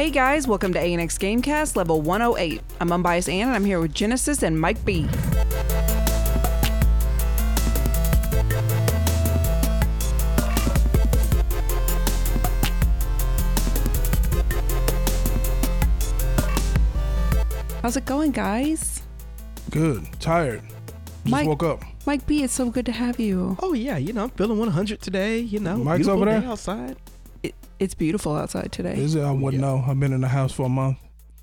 Hey guys, welcome to ANX Gamecast level 108. I'm Unbiased Ann and I'm here with Genesis and Mike B. How's it going, guys? Good. Tired. Just Mike- woke up. Mike B, it's so good to have you. Oh yeah, you know I'm feeling 100 today. You know, Mike's beautiful over there? day outside. It, it's beautiful outside today. Is it? I wouldn't know. I've been in the house for a month.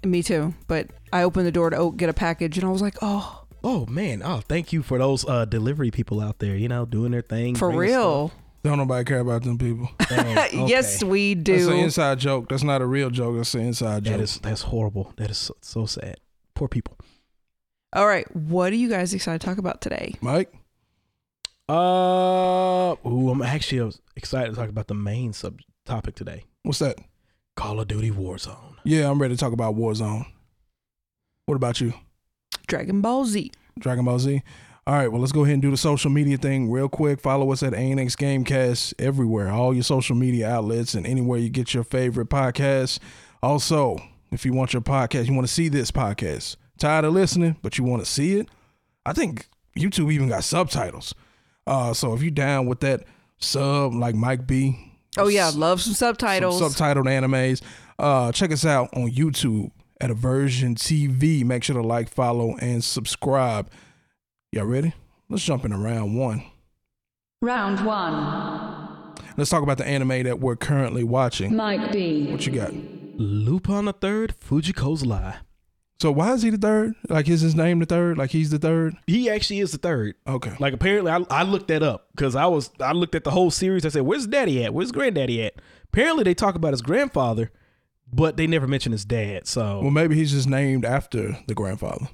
Me too. But I opened the door to get a package and I was like, oh, Oh man, oh thank you for those uh, delivery people out there. You know, doing their thing for bringing real? Don't nobody care about them people. Dang, okay. Yes, we do. That's an inside joke. That's not a real joke. That's an inside joke. that is that's horrible. That is so, so sad. Poor people. All right. What are you guys excited to talk about today? Mike. Uh, ooh, I'm actually excited to talk about the main sub topic today. What's that? Call of Duty Warzone. Yeah, I'm ready to talk about Warzone. What about you? Dragon Ball Z. Dragon Ball Z. All right, well, let's go ahead and do the social media thing real quick. Follow us at ANX Gamecast everywhere, all your social media outlets, and anywhere you get your favorite podcasts. Also, if you want your podcast, you want to see this podcast, tired of listening, but you want to see it, I think YouTube even got subtitles. Uh, so if you down with that sub, like Mike B, Oh yeah, love some subtitles. some subtitled animes. Uh, check us out on YouTube at Aversion TV. Make sure to like, follow, and subscribe. Y'all ready? Let's jump into round one. Round one. Let's talk about the anime that we're currently watching. Mike B. What you got? Lupin the Third, Fujiko's Lie. So why is he the third? Like is his name the third? Like he's the third? He actually is the third. Okay. Like apparently, I, I looked that up because I was I looked at the whole series. I said, "Where's Daddy at? Where's Granddaddy at?" Apparently, they talk about his grandfather, but they never mention his dad. So Well, maybe he's just named after the grandfather.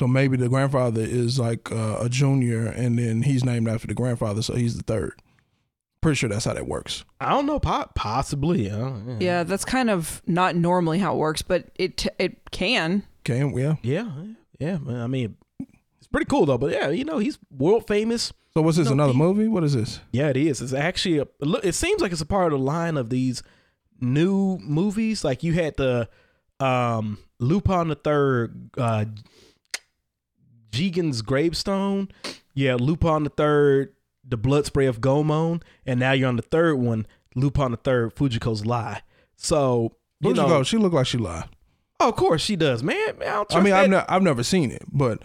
So maybe the grandfather is like uh, a junior, and then he's named after the grandfather, so he's the third. Pretty sure that's how that works. I don't know, po- possibly. Uh, yeah. yeah, that's kind of not normally how it works, but it it can. Okay, yeah. yeah, yeah. man, I mean, it's pretty cool though. But yeah, you know, he's world famous. So what's this? No, another he- movie? What is this? Yeah, it is. It's actually a. look, It seems like it's a part of the line of these new movies. Like you had the um Lupin the Third, uh, Jigen's gravestone. Yeah, Lupin the Third, the blood spray of Goemon, and now you're on the third one, Lupin the Third, Fujiko's lie. So you you know? She looked like she lied. oh, of course she does, man. man I, I mean, I've, ne- I've never seen it, but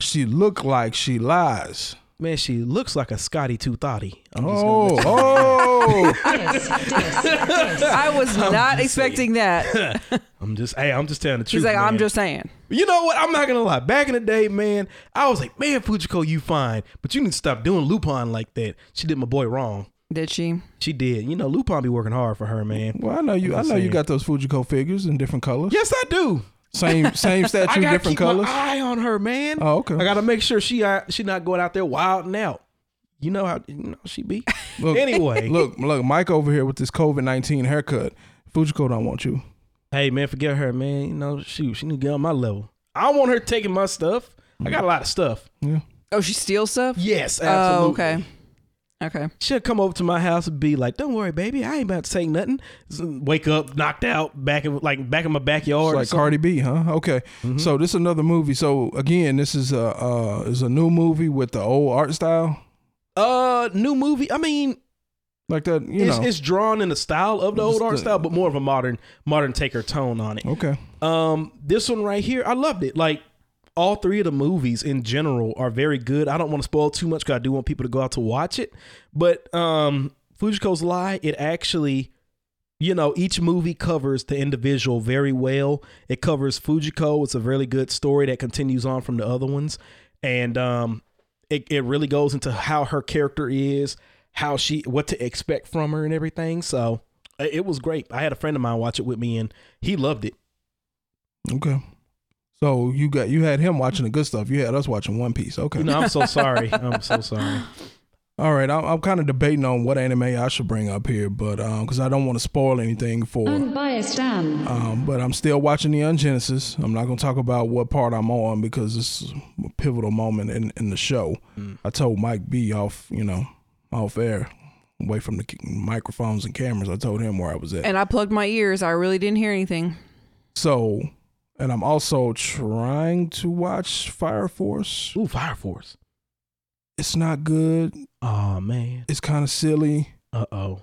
she looked like she lies. man, she looks like a Scotty Two Thotty. I'm just gonna let Oh, oh you- oh! Diss, diss, diss. I was I'm not just expecting that. I'm just, hey, I'm just telling the truth. She's like, I'm just saying. You know what? I'm not gonna lie. Back in the day, man, I was like, man, Fujiko, you fine, but you need to stop doing Lupin like that. She did my boy wrong. Did she? She did. You know, Lupin be working hard for her, man. well, I know you. I I'm know you got those Fujiko figures in different colors. Yes, I do. Same, same statue, gotta different keep colors. my eye on her, man. Oh, okay. I gotta make sure she uh, she not going out there wilding out. You know how you know she be. Look, anyway, look, look, Mike over here with this COVID nineteen haircut. Fujiko don't want you. hey man, forget her, man. You know, shoot, she need to get on my level. I don't want her taking my stuff. I got a lot of stuff. Yeah. Oh, she steals stuff. Yes, Oh, absolutely. okay. Okay. She'll come over to my house and be like, "Don't worry, baby, I ain't about to take nothing." So, Wake up, knocked out, back in like back in my backyard. or like something. Cardi B, huh? Okay. So this is another movie. So again, this is a uh, is a new movie with the old art style, Uh, new movie. I mean, like that. You it's, know. it's drawn in the style of the old art the- style, but more of a modern modern taker tone on it. okay. Um, this one right here, I loved it. Like all three of the movies in general are very good. I don't want to spoil too much because I do want people to go out to watch it. But um, Fujiko's Lie, it actually, you know, each movie covers the individual very well. It covers Fujiko. It's a really good story that continues on from the other ones, and um, it it really goes into how her character is, how she, what to expect from her, and everything. So. it- was great. I had a friend of mine watch it with me, and he loved it. Okay. So you got you had him watching the good stuff. You had us watching One Piece. Okay. You know, I'm so sorry. I'm so sorry. All right. I'm, I'm kind of debating on what anime I should bring up here, but um, because I don't want to spoil anything for. Unbiased Ann. Um, but I'm still watching Neon Genesis. I'm not gonna talk about what part I'm on because it's a pivotal moment in, in the show. I told Mike B off, you know, off air away from the microphones and cameras. I told him where I was at. And I plugged my ears. I really didn't hear anything. so, and I'm also trying to watch Fire Force. Ooh, Fire Force. It's not good. Oh man. It's kind of silly. Uh oh.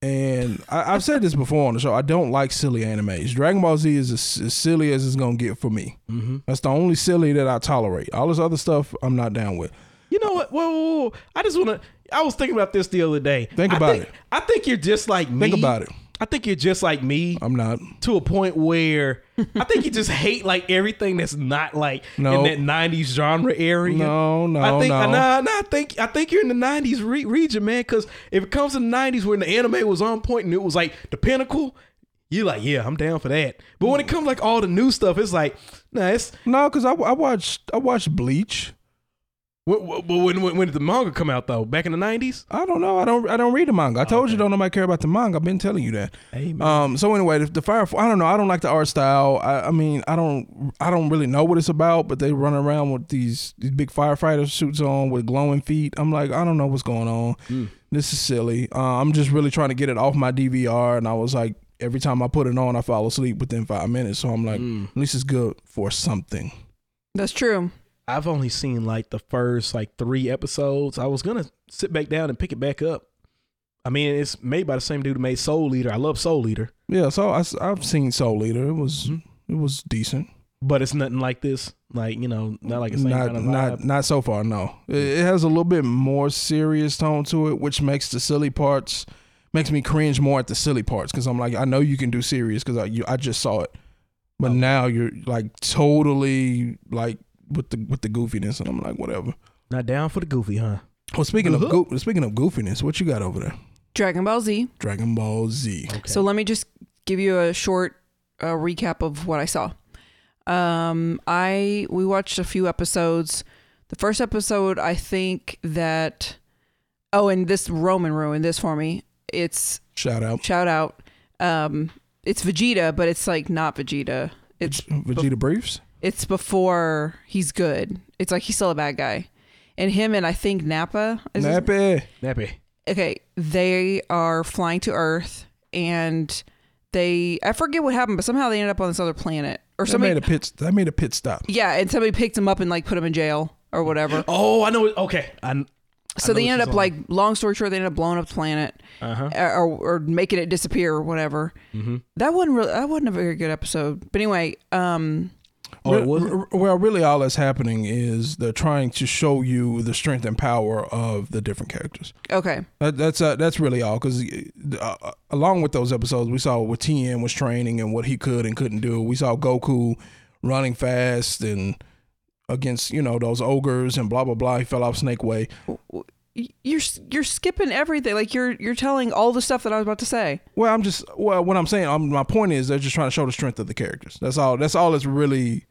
And I, I've said this before on the show. I don't like silly animes. Dragon Ball Z is as, as silly as it's gonna get for me. Mm-hmm. That's the only silly that I tolerate. All this other stuff, I'm not down with. You know what? Whoa, whoa, whoa. I just want to. I was thinking about this the other day. Think I about think- it. I think you're just like me. Think about it. I think you're just like me I'm not. to a point where I think you just hate like everything that's not like No. in that '90s genre area. No, no, I think no. nah, nah, I think I think you're in the '90s re- region, man. Because if it comes to the '90s when the anime was on point and it was like the pinnacle, you're like, yeah, I'm down for that. But when it comes like all the new stuff, it's like, nah, it's No, because I, I watched I watched Bleach. When, when, when, when did the manga come out though? Back in the '90s. I don't know. I don't I don't read the manga. I told you don't nobody care about the manga. I've been telling you that. Hey, man. Um. So anyway, the, the Fire. I don't know. I don't like the art style. I, I mean, I don't. I don't really know what it's about. But they run around with these these big firefighter suits on with glowing feet. I'm like, I don't know what's going on. This is silly. Uh, I'm just really trying to get it off my DVR, and I was like, every time I put it on, I fall asleep within five minutes. So I'm like, at least it's good for something. That's true. I've only seen like the first like three episodes. I was gonna sit back down and pick it back up. I mean, it's made by the same dude who made Soul Eater. I love Soul Eater, Yeah. So I, have seen Soul Eater. It was mm-hmm. it was decent. but it's nothing like this. Like you know, not like not kind of not not so far. No, it, it has a little bit more serious tone to it, which makes the silly parts makes me cringe more at the silly parts because I'm like, I know you can do serious because I you, I just saw it, but oh. now you're like totally like with the with the goofiness, and I'm like, whatever. Not down for the goofy, huh? Well, speaking of Uh-huh. goo speaking of goofiness, what you got over there? Dragon Ball Z. Dragon Ball Z. Okay. So let me just give you a short uh, recap of what I saw. Um, I we watched a few episodes. The first episode, I think that. Oh, and this Roman ruined this for me. It's Shout out shout out. Um, it's Vegeta, but it's like not Vegeta. It's Vegeta Briefs. It's before he's good. It's like he's still a bad guy. And him and I think Nappa Is his- Nappy. Nappy. okay, they are flying to Earth and they I forget what happened, but somehow they ended up on this other planet. Or They somebody made a pit. They made a pit stop. Yeah, and somebody picked him up and like put him in jail or whatever. Oh, I know. Okay, I, so know they ended she's up like long story short, they ended up blowing up the planet uh huh. or, or making it disappear or whatever. Mm-hmm. That wasn't really, that wasn't a very good episode. But anyway, um Oh, it Re- wasn't? re- well, really, all that's happening is they're trying to show you the strength and power of the different characters. okay. That, that's uh, that's really all. Because uh, along with those episodes, we saw what Tien was training and what he could and couldn't do. We saw Goku running fast and against you know those ogres and blah blah blah. He fell off Snake Way. You're you're skipping everything. Like you're you're telling all the stuff that I was about to say. Well, I'm just well. What I'm saying, um, my point is, they're just trying to show the strength of the characters. That's all. That's all that's really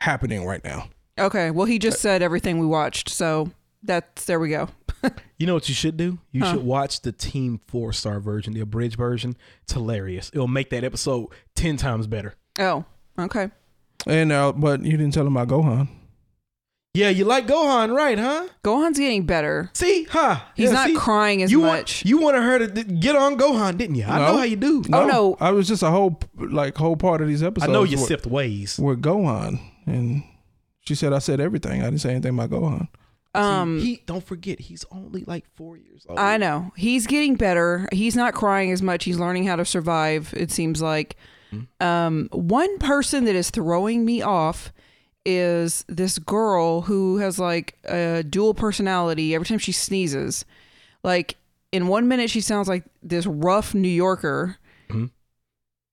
happening right now. Okay. Well, he just said everything we watched, so that's there we go. You know what you should do? You Huh. should watch the Team Four Star version, the abridged version. It's hilarious. It'll make that episode ten times better. Oh, okay. And uh, but you didn't tell him about Gohan. Yeah, you like Gohan, right? Huh? Gohan's getting better. See, huh? He's Yeah, not see? crying as you much. Want, you wanted her to d- get on Gohan, didn't you? I No. know how you do. Oh, no. I was just a whole like whole part of these episodes. I know you were- sift ways. with Gohan, and she said I said everything. I didn't say anything about Gohan. um, he don't forget he's only like four years old. I know he's getting better. He's not crying as much. He's learning how to survive. It seems like. Um, one person that is throwing me off is this girl who has like a dual personality. Every time she sneezes, like in one minute she sounds like this rough New Yorker, Mhm.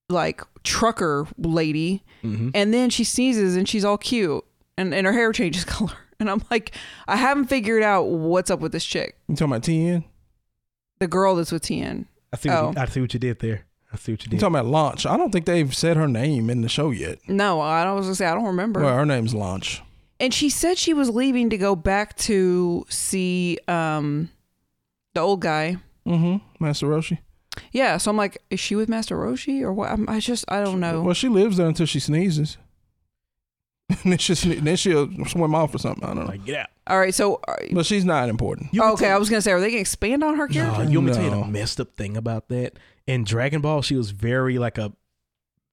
like trucker lady, Mm-hmm. and then she sneezes and she's all cute, and and her hair changes color. And I'm like, I haven't figured out what's up with this chick. You talking about Tien? The girl that's with Tien. I see. What Oh. you, I see what you did there. I see what you You did. talking about Launch? I don't think they've said her name in the show yet. No, I was gonna say I don't remember. Well, her name's Launch. and she said she was leaving to go back to see um the old guy. Mm-hmm. Master Roshi. Yeah, so I'm like, is she with Master Roshi or what? I'm, I just I don't know. Well, she lives there until she sneezes. then she'll then she'll swim off or something. I don't know. Like, get out. All right, so uh, But she's not important. You okay, to I was gonna say, are they gonna expand on her No, character? you want me to tell you No. the messed up thing about that? In Dragon Ball, she was very like a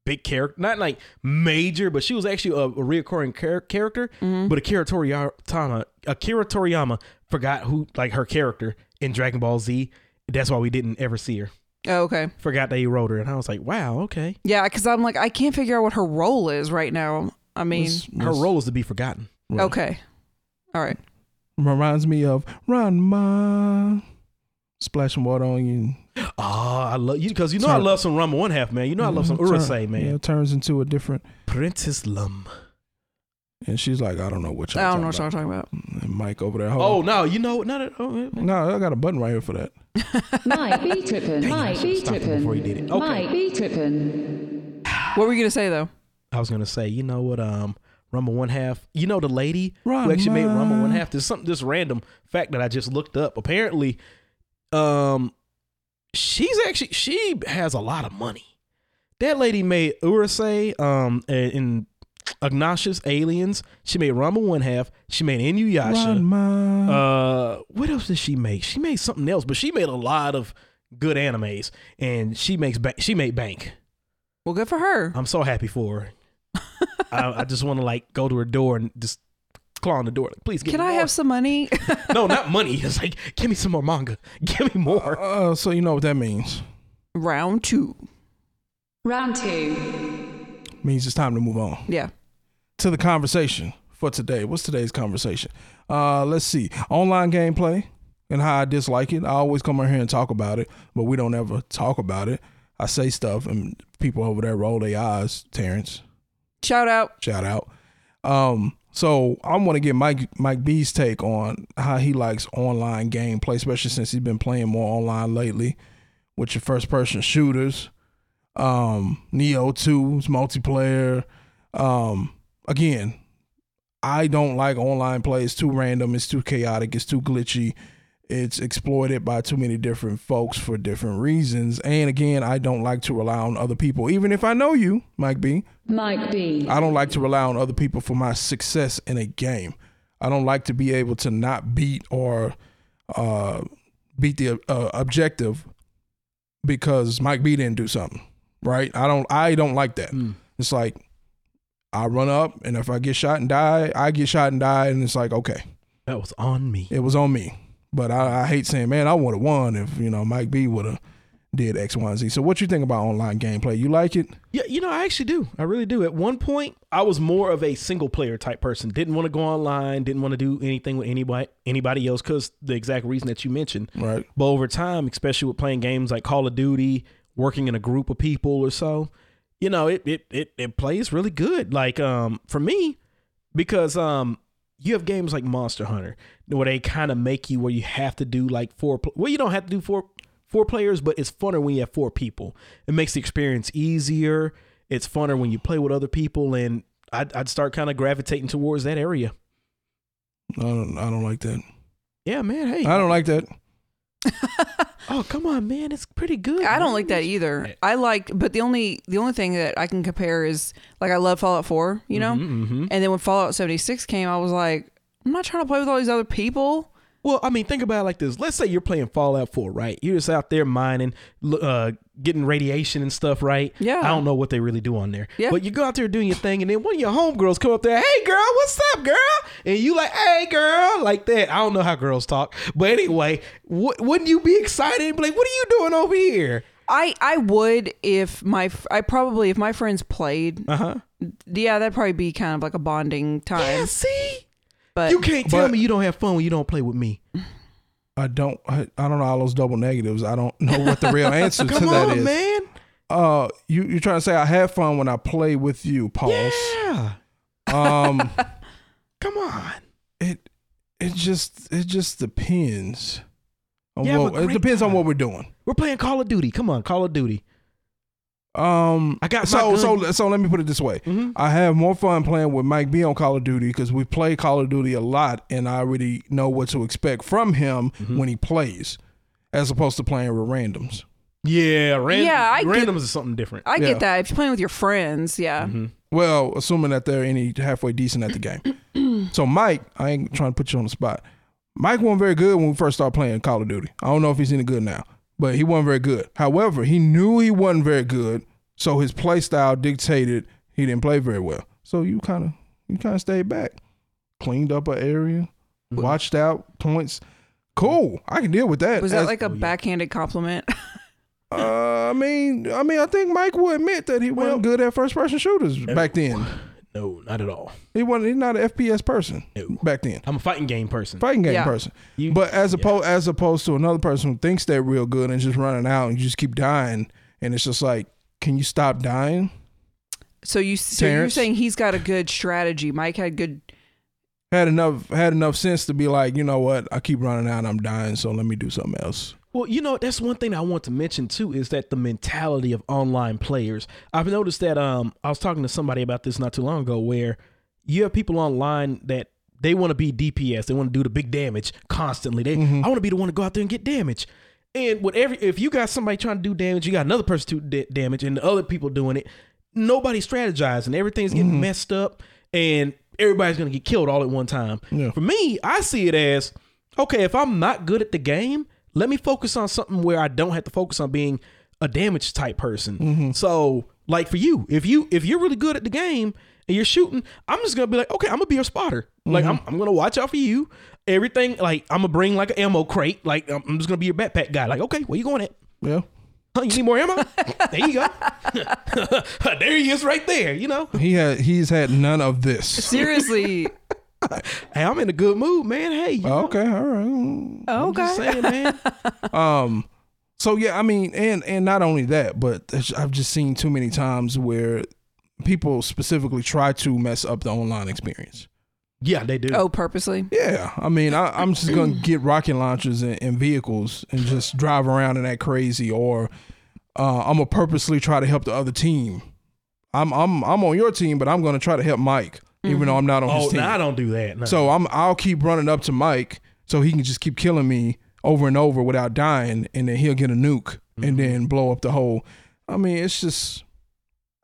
big character, not like major, but she was actually a, a reoccurring char- character. Mm-hmm. But Akira Toriyama, Akira Toriyama forgot who like her character in Dragon Ball Z. That's why we didn't ever see her. Oh, okay, Forgot that he wrote her, and I was like, wow, okay. yeah, because I'm like, I can't figure out what her role is right now. I mean, What's- Her what's- role is to be forgotten. right. okay, all right. reminds me of Ranma. Splashing water on you. Oh, I love you because you know I love some Ranma One Half, man. You know I love some mm-hmm. Turn- Urusei, man. Yeah, it turns into a different. Princess Lum. And she's like, I don't know what y'all I don't know what talking y'all talking about. about. And Mike over there. Hold Oh on. no, you know no, no, oh, no, I got a button right here for that. Mike be trippin'. Dang, I Might be should've before he did trippin'. it. Okay. Might be trippin'. What were you gonna say though? I was gonna say, you know what, um, Ranma One Half. You know the lady who actually made Ranma. Rumble One Half. There's something this random fact that I just looked up. Apparently, um, she's actually she has a lot of money. That lady made Urusei, um, in- in Ignatius Aliens. She made Rumble One Half. She made Inuyasha. Ranma. Uh, what else did she make? She made something else, but she made a lot of good animes, and she makes ba- she made bank. Well, good for her. I'm so happy for her. I, I just want to like go to her door and just claw on the door. Like, please give Can me I more. have some money? no, not money. It's like give me some more manga. Give me more. Uh, so you know what that means? Round two. Round two. Means it's time to move on Yeah. to the conversation for today. What's today's conversation? Uh, let's see. Online gameplay and how I dislike it. I always come on here and talk about it, but we don't ever talk about it. I say stuff and people over there roll their eyes. Terrence, Shout out. shout out. Um, so I want to get Mike Mike B's take on how he likes online gameplay, especially since he's been playing more online lately with your first person shooters. Um, Nioh 2's multiplayer. Um, again, I don't like online play. It's too random. It's too chaotic. It's too glitchy. It's exploited by too many different folks for different reasons. And again, I don't like to rely on other people, even if I know you, Mike B. Mike B. I don't like to rely on other people for my success in a game. I don't like to be able to not beat or uh, beat the uh, objective because Mike B didn't do something. Right? I don't. I don't like that. It's like I run up, and if I get shot and die, I get shot and die, and it's like okay, That was on me. it was on me. But I, I hate saying, man, I would have won if you know Mike B would have did X, Y, and Z. So what you think about online gameplay? You like it? Yeah, you know, I actually do. I really do. At one point, I was more of a single player type person. Didn't want to go online. Didn't want to do anything with anybody anybody else because the exact reason that you mentioned. Right. But over time, especially with playing games like Call of Duty, working in a group of people or so, you know, it it it, it plays really good. Like um for me, because um you have games like Monster Hunter where they kind of make you where you have to do like four. Well, you don't have to do four four players, but it's funner when you have four people. It makes the experience easier. It's funner when you play with other people, and I'd, I'd start kind of gravitating towards that area. I don't. I don't like that. Yeah, man. Hey, I don't like that. oh come on, man, it's pretty good. I don't man. like that either. I like, but the only the only thing that I can compare is like I love Fallout Four, you know, Mm-hmm. and then when Fallout seventy six came, I was like, I'm not trying to play with all these other people. Well, I mean, think about it like this. Let's say you're playing Fallout 4, right? You're just out there mining, uh, getting radiation and stuff, right? Yeah. I don't know what they really do on there. Yeah. But you go out there doing your thing, and then one of your homegirls come up there, hey, girl, what's up, girl? And you like, hey, girl, like that. I don't know how girls talk. But anyway, w- wouldn't you be excited be like, what are you doing over here? I I would if my I probably if my friends played, Uh-huh. yeah, that'd probably be kind of like a bonding time. Yeah, see? But You can't tell But- me you don't have fun when you don't play with me. I don't. I, I don't know all those double negatives. I don't know what the real answer to that is. That on, is. man. Uh, you you're trying to say I have fun when I play with you, Pauls? Yeah. Um, Come on. it it just it just depends. On Yeah, what, but it great depends on what we're doing. We're playing Call of Duty. Come on, Call of Duty. Um, I got so so so. Let me put it this way: Mhm. I have more fun playing with Mike B on Call of Duty because we play Call of Duty a lot, and I already know what to expect from him Mm-hmm. when he plays, as opposed to playing with randoms. Yeah, ran- Yeah, I get- randoms is something different. I Yeah. get that. If you're playing with your friends, yeah. Mm-hmm. Well, assuming that they're any halfway decent at the game. so Mike, I ain't trying to put you on the spot. Mike wasn't very good when we first started playing Call of Duty. I don't know if he's any good now, but he wasn't very good. However, he knew he wasn't very good, so his play style dictated he didn't play very well. So you kind of you kind of stayed back, cleaned up an area, watched out points. Cool, I can deal with that. Was that As- like a backhanded compliment? Uh, I mean, I mean, I think Mike will admit that he wasn't good at first person shooters back then. No, not at all. He wasn't. He's not an FPS person No. back then. I'm a fighting game person. Fighting game Yeah. person. You- but as yeah. opposed as opposed to another person who thinks they're real good and just running out and you just keep dying, and it's just like, can you stop dying? so you so you're saying he's got a good strategy. Mike had good. Had enough had enough sense to be like, you know what? I keep running out. I'm dying, so let me do something else. Well, you know, that's one thing I want to mention too is that the mentality of online players. I've noticed that um I was talking to somebody about this not too long ago where you have people online that they want to be DPS, they want to do the big damage constantly. They I want to be the one to go out there and get damage. And with every if you got somebody trying to do damage, you got another person to do damage and the other people doing it, nobody's strategizing. Everything's getting messed up and everybody's going to get killed all at one time. Yeah. For me, I see it as okay, if I'm not good at the game, let me focus on something where I don't have to focus on being a damage type person. Mm-hmm. So, like for you, if you if you're really good at the game and you're shooting, I'm just gonna be like, okay, I'm gonna be a spotter. Like mm-hmm. I'm, I'm gonna watch out for you. Everything like I'm gonna bring like an ammo crate. Like I'm I'm just gonna be your backpack guy. Like okay, where you going at? Yeah. Huh, you need more ammo? there you go. there he is, right there. You know, He had he's had none of this. Seriously. hey, I'm in a good mood, man. Hey, you know, Okay, all right. I'm just okay. saying, man. Um, so yeah, I mean, and and not only that, but I've just seen too many times where people specifically try to mess up the online experience. Yeah, they do. Oh, purposely. Yeah, I mean, I, I'm just gonna get rocket launchers and, and vehicles and just drive around in that crazy, or uh, I'm gonna purposely try to help the other team. I'm I'm I'm on your team, but I'm gonna try to help Mike, even though mm-hmm. I'm not on oh, his team. no, I don't do that. No. So I'm I'll keep running up to Mike so he can just keep killing me over and over without dying, and then he'll get a nuke and mm-hmm. then blow up the whole. I mean, it's just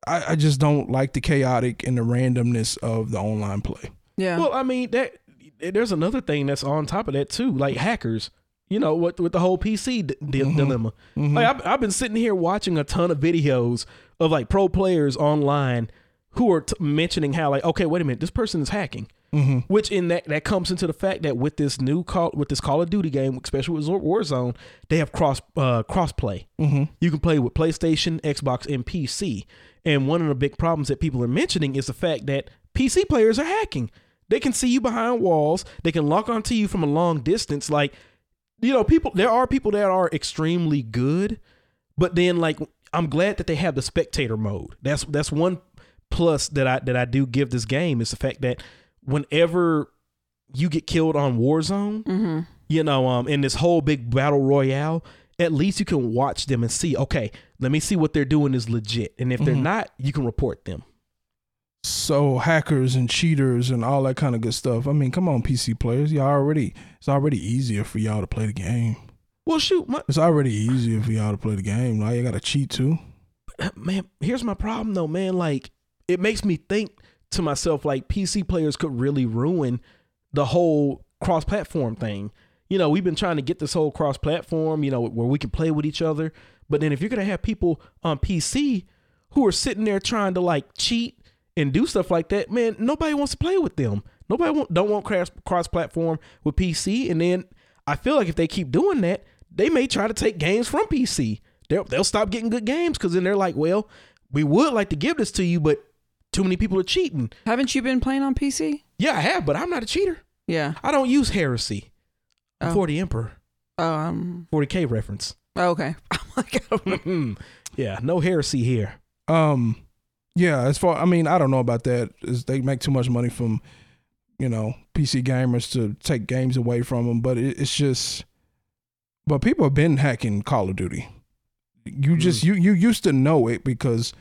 I, I just don't like the chaotic and the randomness of the online play. Yeah. Well, I mean that there's another thing that's on top of that too, like hackers. You know, with with the whole PC d- di- mm-hmm. dilemma. Like I've, I've been sitting here watching a ton of videos of like pro players online who are t- mentioning how like, okay, wait a minute, this person is hacking. Which in that that comes into the fact that with this new call with this Call of Duty game, especially with Warzone, they have cross uh, cross play. You can play with PlayStation, Xbox, and PC. And one of the big problems that people are mentioning is the fact that PC players are hacking. They can see you behind walls. They can lock onto you from a long distance. Like, you know, people. There are people that are extremely good, but then like, I'm glad that they have the spectator mode. That's that's one plus that I that I do give this game is the fact that whenever you get killed on Warzone, you know, um, in this whole big battle royale, at least you can watch them and see. Okay, let me see what they're doing is legit, and if they're not, you can report them. So hackers and cheaters and all that kind of good stuff. I mean, come on, PC players, y'all already it's already easier for y'all to play the game. Well, shoot, my, It's already easier for y'all to play the game. Now you got to cheat too. man, here's my problem though, man. Like, it makes me think to myself, like, PC players could really ruin the whole cross platform thing. You know, we've been trying to get this whole cross platform, you know, where we can play with each other. But then if you're going to have people on PC who are sitting there trying to like cheat and do stuff like that, man, nobody wants to play with them. Nobody don't want cross cross platform with PC. And then I feel like if they keep doing that, they may try to take games from PC. They'll, they'll stop getting good games because then they're like, well, we would like to give this to you, but too many people are cheating. Haven't you been playing on PC? Yeah, I have, but I'm not a cheater. Yeah. I don't use heresy. I'm Oh. for the Emperor. Oh, um. 40K reference. oh, okay. I'm like, I don't know. yeah, no heresy here. Um, yeah. As far, I mean, I don't know about that. Is they make too much money from, you know, PC gamers to take games away from them. But it, it's just, but people have been hacking Call of Duty. You just you you used to know it because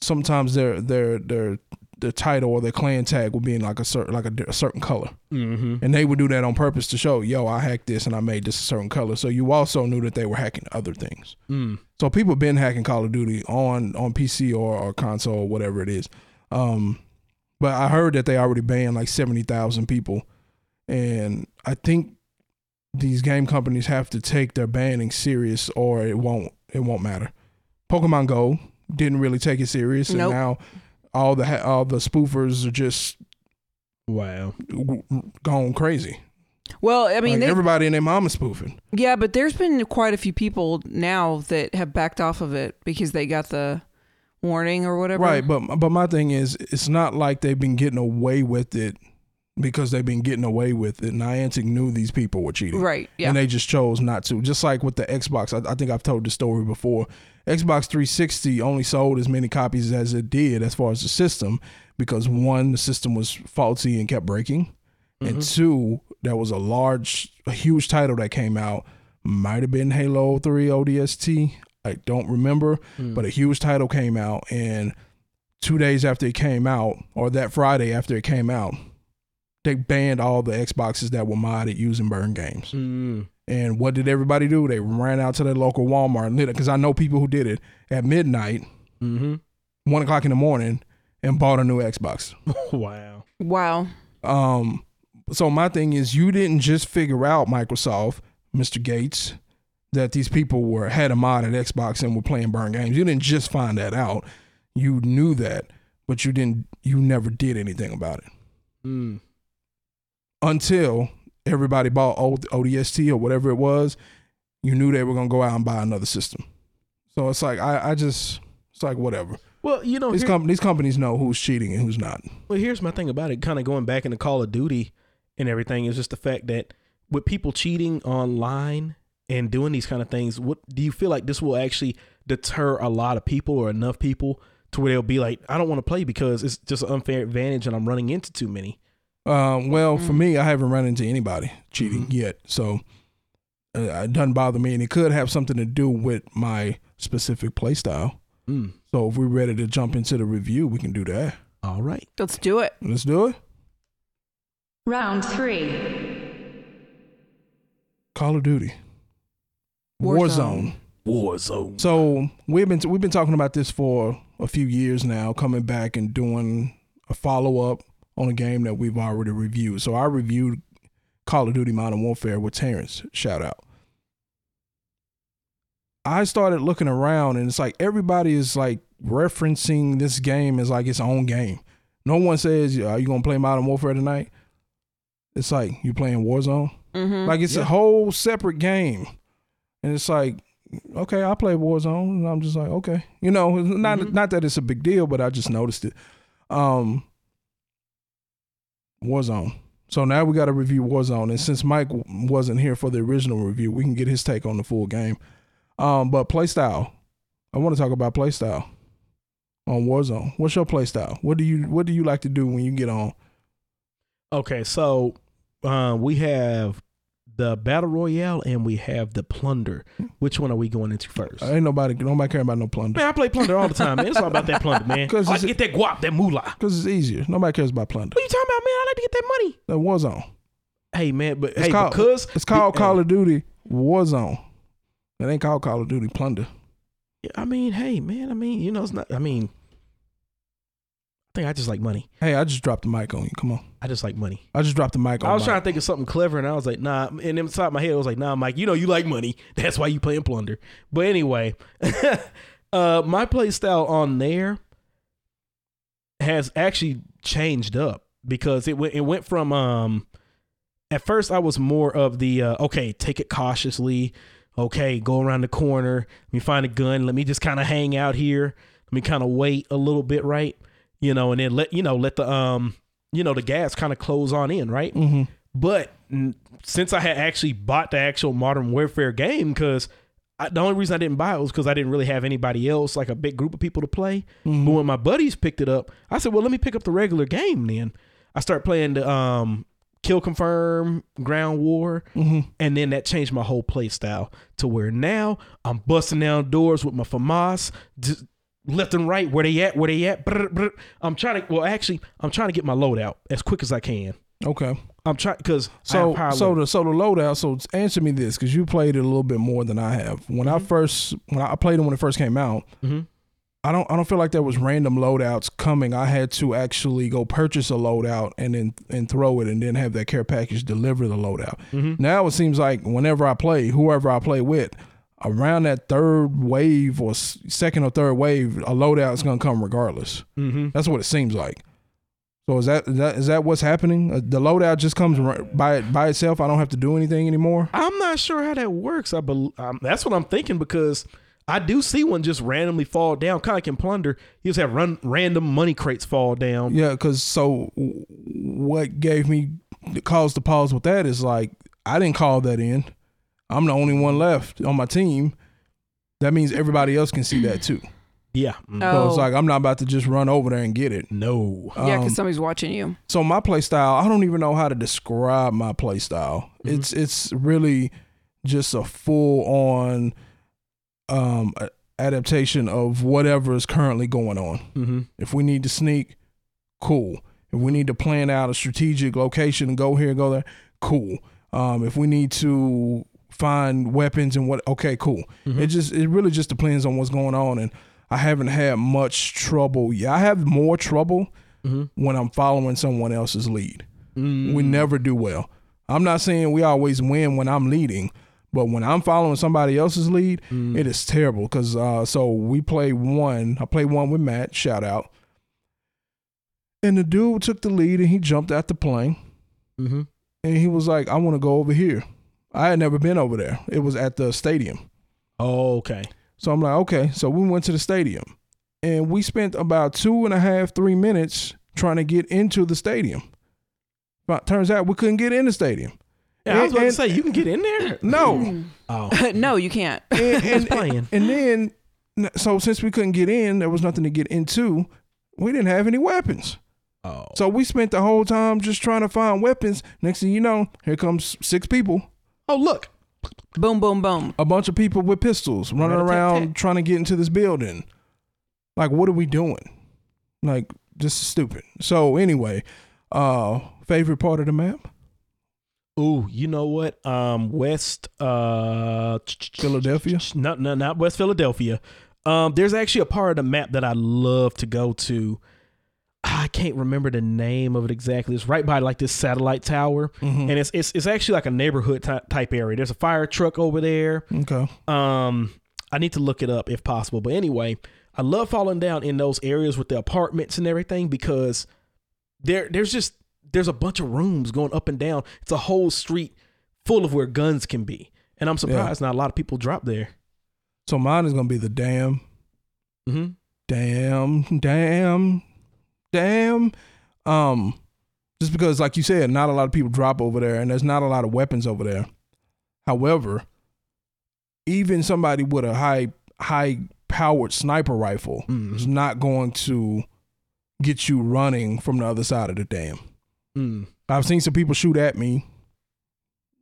sometimes their their their the title or their clan tag would be in like a certain like a, a certain color, Mm-hmm. and they would do that on purpose to show, yo, I hacked this and I made this a certain color. So you also knew that they were hacking other things. Mm. So people been hacking Call of Duty on on PC or, or console or whatever it is. Um, but I heard that they already banned like seventy thousand people, and I think these game companies have to take their banning serious or it won't it won't matter. Pokemon Go didn't really take it serious, and Nope. now all the ha- all the spoofers are just Wow. w- w- gone crazy. Well, I mean, Like, they, everybody and their mama spoofing. yeah, but there's been quite a few people now that have backed off of it because they got the warning or whatever. Right, but but my thing is, it's not like they've been getting away with it because they've been getting away with it. Niantic knew these people were cheating, Right. Yeah. and they just chose not to. Just like with the Xbox, I, I think I've told the story before. Xbox 360 only sold as many copies as it did as far as the system because one, the system was faulty and kept breaking, and mm-hmm. two, there was a large, a huge title that came out. Might have been Halo 3 ODST. I don't remember, hmm. but a huge title came out, and two days after it came out, or that Friday after it came out, they banned all the Xboxes that were modded using burn games. Mm. And what did everybody do? They ran out to their local Walmart and lit it because I know people who did it at midnight, Mm-hmm. one o'clock in the morning, and bought a new Xbox. Wow. wow. Um, so my thing is, you didn't just figure out Microsoft, Mr. Gates, that these people were had a modded Xbox and were playing burn games. You didn't just find that out. You knew that, but you didn't. You never did anything about it Mm. Until everybody bought O- ODST or whatever it was. You knew they were gonna go out and buy another system. So it's like I, I just it's like whatever. Well, you know, These, here- com- these companies know who's cheating and who's not. Well, here's my thing about it. Kind of going back into Call of Duty and everything is just the fact that with people cheating online and doing these kind of things, what do you feel like this will actually deter a lot of people or enough people to where they'll be like, I don't want to play because it's just an unfair advantage and I'm running into too many. Um, well, for me, I haven't run into anybody cheating yet, so uh, it doesn't bother me, and it could have something to do with my specific play style. Mm. So if we're ready to jump into the review, we can do that. All right. Let's do it. Let's do it. Round three. Call of Duty, Warzone. Warzone. Warzone. So we've been we've been talking about this for a few years now, coming back and doing a follow up on a game that we've already reviewed. So I reviewed Call of Duty Modern Warfare with Terrence. Shout out. I started looking around and it's like everybody is like referencing this game as like its own game. No one says, "Are you gonna play Modern Warfare tonight?" It's like you playing Warzone. Mm-hmm. Like it's a whole separate game, and it's like, okay, I play Warzone, and I'm just like, okay, you know, it's not not that it's a big deal, but I just noticed it. Um, Warzone. So now we got to review Warzone, and since Mike wasn't here for the original review, we can get his take on the full game. Um, but playstyle, I want to talk about playstyle on Warzone. What's your playstyle? What do you What do you like to do when you get on? Okay, so uh, we have the battle royale and we have the plunder. Which one are we going into first? Ain't nobody nobody care about no plunder. Man, I play plunder all the time, man. It's all about that plunder, man. 'Cause I like to it's- get that guap, that moolah. Because it's easier. Nobody cares about plunder. What you talking about, man? I like to get that money. That Warzone. Hey, man, but It's hey, called because it's called Call of Duty Warzone. It ain't called Call of Duty Plunder. I mean, hey, man. I mean, you know, it's not. I mean, think I just like money. Hey, I just dropped the mic on you. Come on. I just like money. I just dropped the mic on I was Mike. trying to think of something clever, and I was like, nah. And inside my head, I was like, nah, Mike. You know, you like money. That's why you playing plunder. But anyway, uh, my play style on there has actually changed up because it went it went from um at first I was more of the uh, okay, take it cautiously. Okay, go around the corner. Let me find a gun. Let me just kind of hang out here. Let me kind of wait a little bit, right? You know, and then let you know let the um you know the gas kind of close on in, right? hmm But since I had actually bought the actual Modern Warfare game, because the only reason I didn't buy it was because I didn't really have anybody else, like a big group of people to play. But when my buddies picked it up, I said, "Well, let me pick up the regular game." Then I start playing the um, Kill Confirm, Ground War, and then that changed my whole play style to where now I'm busting down doors with my FAMAS, just left and right. Where they at? Where they at? Brr, brr. I'm trying to. Well, actually, I'm trying to get my load out as quick as I can. Okay. I'm trying because So so the so the loadout. So answer me this because you played it a little bit more than I have. When I first when I played it when it first came out, Mhm. I don't I don't feel like there was random loadouts coming. I had to actually go purchase a loadout and then and throw it and then have that care package deliver the loadout. Now it seems like whenever I play, whoever I play with, around that third wave or second or third wave, a loadout is gonna come regardless. hmm That's what it seems like. So is that is that, is that what's happening? Uh, the loadout just comes by by itself. I don't have to do anything anymore. I'm not sure how that works. I bel um, that's what I'm thinking because I do see one just randomly fall down, kind of like in Plunder. You just have run random money crates fall down. Yeah, because so what gave me the cause to pause with that is like I didn't call that in. I'm the only one left on my team. That means everybody else can see that too. Yeah. Mm. Oh. So it's like I'm not about to just run over there and get it. No. yeah, because Um, somebody's watching you. so my play style, I don't even know how to describe my play style. It's it's really just a full on um adaptation of whatever is currently going on. Mm-hmm. If we need to sneak, cool. If we need to plan out a strategic location and go here and go there, cool. Um, if we need to find weapons and what, okay, cool. It just it really just depends on what's going on, and I haven't had much trouble. Yeah, I have more trouble when I'm following someone else's lead. We never do well. I'm not saying we always win when I'm leading, but when I'm following somebody else's lead, it is terrible. Because uh, so we play one. I played one with Matt. Shout out. And the dude took the lead and he jumped out the plane Mm-hmm. and he was like, "I want to go over here." I had never been over there. It was at the stadium. Oh, okay. So I'm like, okay. So we went to the stadium and we spent about two and a half, three minutes trying to get into the stadium. But turns out we couldn't get in the stadium. Yeah, I was And- to say you can get in there. No. Mm. Oh, no, you can't. and, and, playing. and then, so since we couldn't get in, there was nothing to get into. We didn't have any weapons. Oh, So we spent the whole time just trying to find weapons. Next thing you know, here comes six people. Oh, look. boom, boom, boom. a bunch of people with pistols running around trying to get into this building. Like, what are we doing? Like, just stupid. So anyway, uh, favorite part of the map? Ooh, you know what? Um, West. Uh, Philadelphia. not no, not West Philadelphia. Um, there's actually a part of the map that I love to go to. I can't remember the name of it exactly. It's right by like this satellite tower, Mhm. and it's it's it's actually like a neighborhood ty- type area. There's a fire truck over there. Okay. Um, I need to look it up if possible. But anyway, I love falling down in those areas with the apartments and everything because there there's just there's a bunch of rooms going up and down. It's a whole street full of where guns can be, and I'm surprised not a lot of people drop there. So mine is gonna be the damn, Mm-hmm. damn, damn, damn. Um, just because, like you said, not a lot of people drop over there, and there's not a lot of weapons over there. However, even somebody with a high high powered sniper rifle Mhm. is not going to get you running from the other side of the dam. Mm. I've seen some people shoot at me.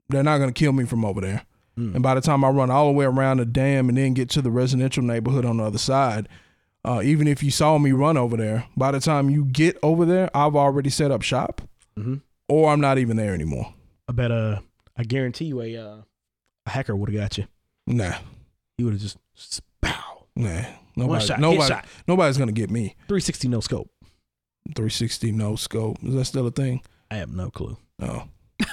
They're not going to kill me from over there. Mm. And by the time I run all the way around the dam and then get to the residential neighborhood on the other side, uh, even if you saw me run over there, by the time you get over there, I've already set up shop, Mhm. or I'm not even there anymore. I bet uh I guarantee you a uh, a hacker would have got you. Nah, He would have just pow nah, nobody, shot, nobody, nobody's gonna get me. 360 no scope. 360 no scope. Is that still a thing? I have no clue. No.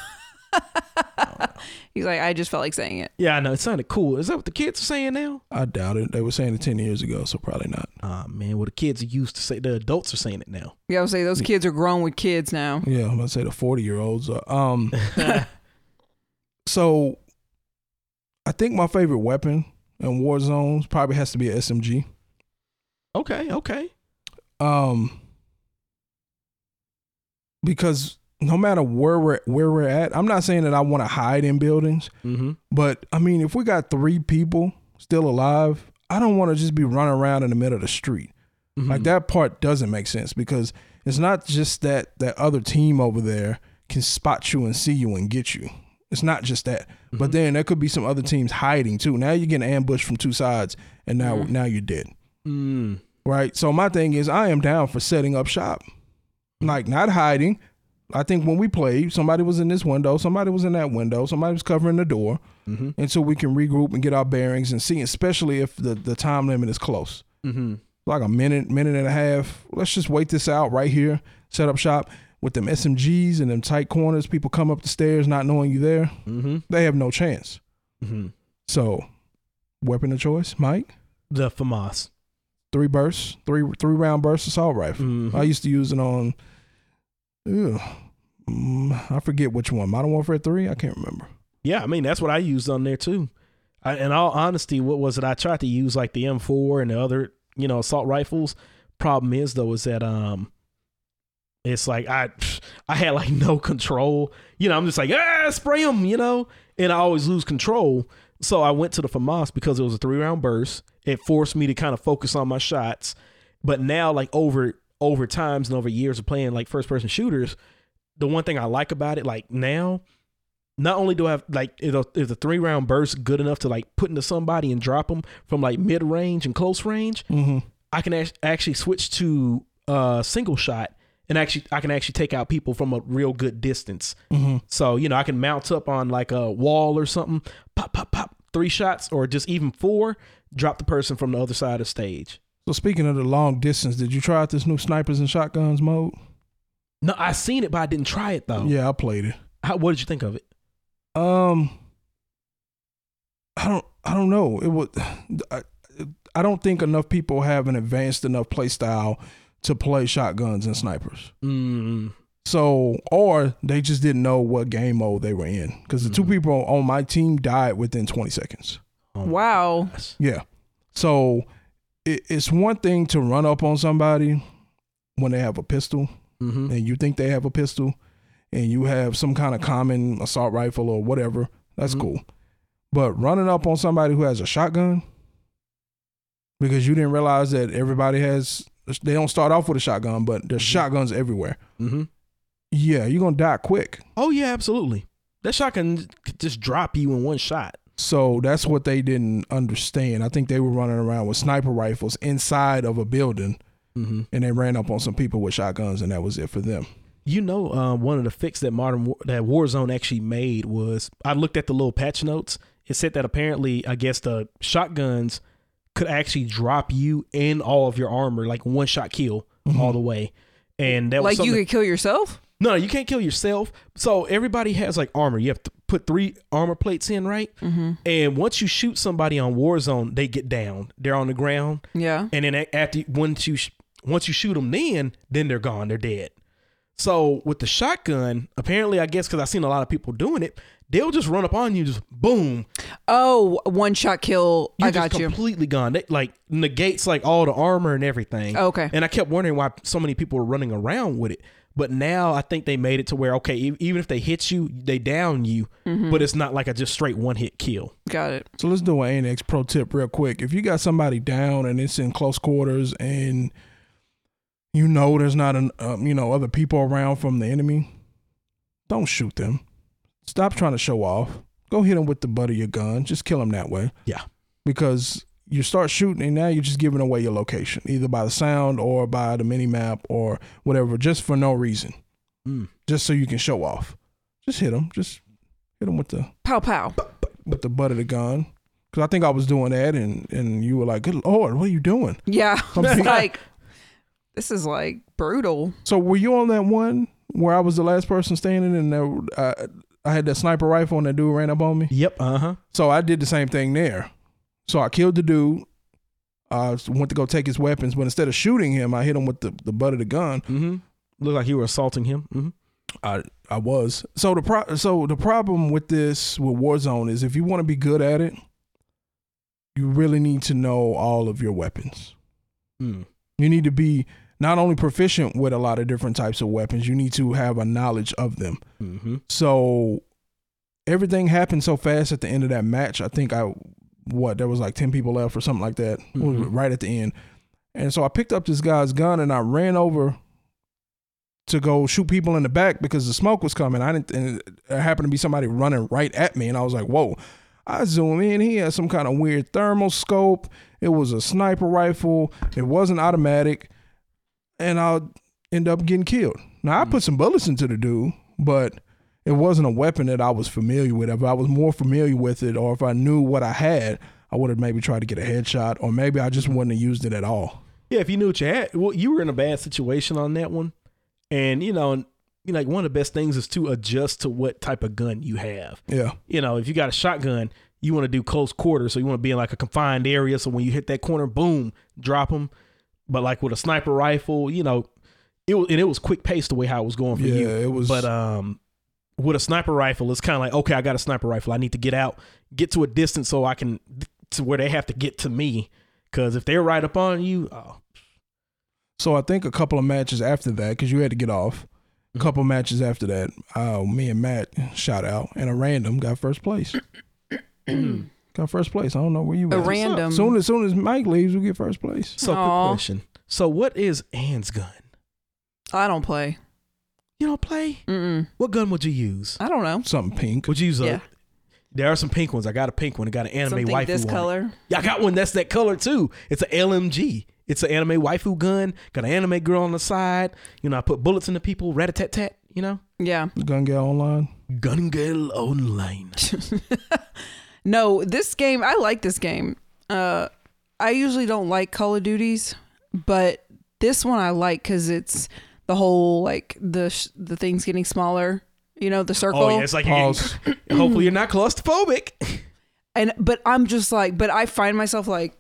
He's like, I just felt like saying it. Yeah, I know it sounded cool. Is that what the kids are saying now? I doubt it. They were saying it 10 years ago, so probably not. Ah man, well the kids are used to say the adults are saying it now. Yeah, I would say those kids are grown with kids now. Yeah, I'm gonna say the 40 year olds. Are. Um, so I think my favorite weapon in Warzone's probably has to be a SMG. okay, okay. Um, because no matter where we're where we're at, I'm not saying that I want to hide in buildings, Mm-hmm. but I mean, if we got three people still alive, I don't want to just be running around in the middle of the street. Mm-hmm. Like that part doesn't make sense because it's not just that that other team over there can spot you and see you and get you. It's not just that. But then there could be some other teams hiding too. Now you're getting ambushed from two sides and now now you're dead. Mm. right? So my thing is, I am down for setting up shop, like not hiding. I think when we played, somebody was in this window, somebody was in that window, somebody was covering the door, Mm-hmm. and so we can regroup and get our bearings and see, especially if the the time limit is close, Mm-hmm. like a minute, minute and a half. Let's just wait this out right here, set up shop with them SMGs and them tight corners. People come up the stairs not knowing you there. Mm-hmm. They have no chance. Mm-hmm. So, weapon of choice, Mike. The FAMAS. Three bursts, three three round burst assault rifle. Mhm. I used to use it on. Ew, mm, I forget which one. Modern Warfare Three. I can't remember. Yeah, I mean that's what I used on there too. I, in all honesty, what was it? I tried to use like the M4 and the other, you know, assault rifles. Problem is though, is that um, it's like I I had like no control. You know, I'm just like ah, spray them, you know, and I always lose control. So I went to the FAMAS because it was a three round burst. It forced me to kind of focus on my shots. But now, like over over times and over years of playing like first person shooters, the one thing I like about it, like now, not only do I have like is a, is a three round burst good enough to like put into somebody and drop them from like mid range and close range, Mm-hmm. I can act- actually switch to uh single shot and actually I can actually take out people from a real good distance. Mm-hmm. So you know I can mount up on like a wall or something, pop pop pop, three shots or just even four, drop the person from the other side of the stage. So speaking of the long distance, did you try out this new snipers and shotguns mode? No, I seen it, but I didn't try it though. Yeah, I played it. How, what did you think of it? Um, I don't, I don't know. It was, I, I don't think enough people have an advanced enough play style to play shotguns and snipers. Mm, So, or they just didn't know what game mode they were in because the two people on my team died within 20 seconds. oh, Wow. Yeah. So, it, it's one thing to run up on somebody when they have a pistol Mhm. and you think they have a pistol and you have some kind of common assault rifle or whatever, that's Mhm. cool. But running up on somebody who has a shotgun because you didn't realize that everybody has they don't start off with a shotgun, but there's Mhm. shotguns everywhere. Mhm. Yeah, you're gonna die quick. Oh yeah, absolutely. That shotgun could just drop you in one shot. So that's what they didn't understand. I think they were running around with sniper rifles inside of a building Mm-hmm. and they ran up on some people with shotguns and that was it for them. You know, um, one of the fix that modern War- that Warzone actually made was I looked at the little patch notes. It said that apparently, I guess the shotguns could actually drop you and all of your armor, like one shot kill all the way. And that was Like you something- could kill yourself? No, you can't kill yourself. So everybody has like armor. You have to put three armor plates in, right? Mm-hmm. And once you shoot somebody on Warzone, they get down. They're on the ground. Yeah. and then after once you once you shoot them, then then they're gone, they're dead. So with the shotgun, apparently, I guess because I've seen a lot of people doing it, they'll just run up on you, just boom, Oh, one shot kill. you're I got just you. completely gone. They like negates like all the armor and everything. Okay. And I kept wondering why so many people were running around with it. But now I think they made it to where okay, even if they hit you, they down you, Mm-hmm. but it's not like a just straight one hit kill. Got it. So let's do an Annex pro tip real quick. If you got somebody down and it's in close quarters and you know there's not an um, you know other people around from the enemy, don't shoot them. Stop trying to show off. Go hit them with the butt of your gun. Just kill them that way. Yeah. Because you start shooting and now you're just giving away your location, either by the sound or by the mini map or whatever, just for no reason, Mm. just so you can show off. Just hit them. Just hit them with the Pow pow. with the butt of the gun. Cause I think I was doing that, and and you were like, "Good lord, what are you doing?" Yeah. Some It's people- like this is like brutal. So were you on that one where I was the last person standing, and there, uh, I had that sniper rifle, and that dude ran up on me? Yep. Uh huh. So I did the same thing there. So I killed the dude. I went to go take his weapons, but instead of shooting him, I hit him with the, the butt of the gun. Mm-hmm. Looked like you were assaulting him. Mm-hmm. I I was. So the pro- so the problem with this with Warzone is if you want to be good at it, you really need to know all of your weapons. Mm. You need to be not only proficient with a lot of different types of weapons, you need to have a knowledge of them. Mm-hmm. So everything happened so fast at the end of that match. I think I what there was like 10 people left or something like that Mhm. right at the end. And so I picked up this guy's gun and I ran over to go shoot people in the back because the smoke was coming. I didn't and it happened to be somebody running right at me and I was like, "Whoa." I zoom in. He had some kind of weird thermal scope. It was a sniper rifle. It wasn't automatic, and I'll end up getting killed. Now I put some bullets into the dude, but it wasn't a weapon that I was familiar with. If I was more familiar with it, or if I knew what I had, I would have maybe tried to get a headshot, or maybe I just wouldn't have used it at all. Yeah, if you knew what you had, well, you were in a bad situation on that one, and you know, and, you know, like one of the best things is to adjust to what type of gun you have. Yeah. You know, if you got a shotgun, you want to do close quarters, so you want to be in like a confined area. So when you hit that corner, boom, drop them. But like with a sniper rifle, you know, it was and it was quick paced the way how it was going for you. Yeah, it was- But um, with a sniper rifle, it's kind of like okay, I got a sniper rifle. I need to get out, get to a distance so I can to where they have to get to me. Because if they're right up on you, oh, So I think a couple of matches after that, because you had to get off. A couple matches after that, uh, me and Matt shot out, and a random got first place. got first place. I don't know where you A at. random. Soon as soon as Mike leaves, we get first place. So, Aw. quick question. So, what is Ann's gun? I don't play. You don't play? Mm-mm. What gun would you use? I don't know. Something pink. Would you use a? Yeah. There are some pink ones. I got a pink one. I got an anime Something waifu this one. color. Yeah, I got one that's that color too. It's an LMG. It's an anime waifu gun. Got an anime girl on the side. You know, I put bullets into people. Rat a tat tat. You know, Yeah. Gun Girl Online. Gun Girl Online. No, this game, I like this game. Uh, I usually don't like Call of Duties, but this one I like because it's the whole like the sh- the things getting smaller. You know, the circle. Oh yeah, it's like you're Pause. getting- hopefully you're not claustrophobic. and but I'm just like, but I find myself like,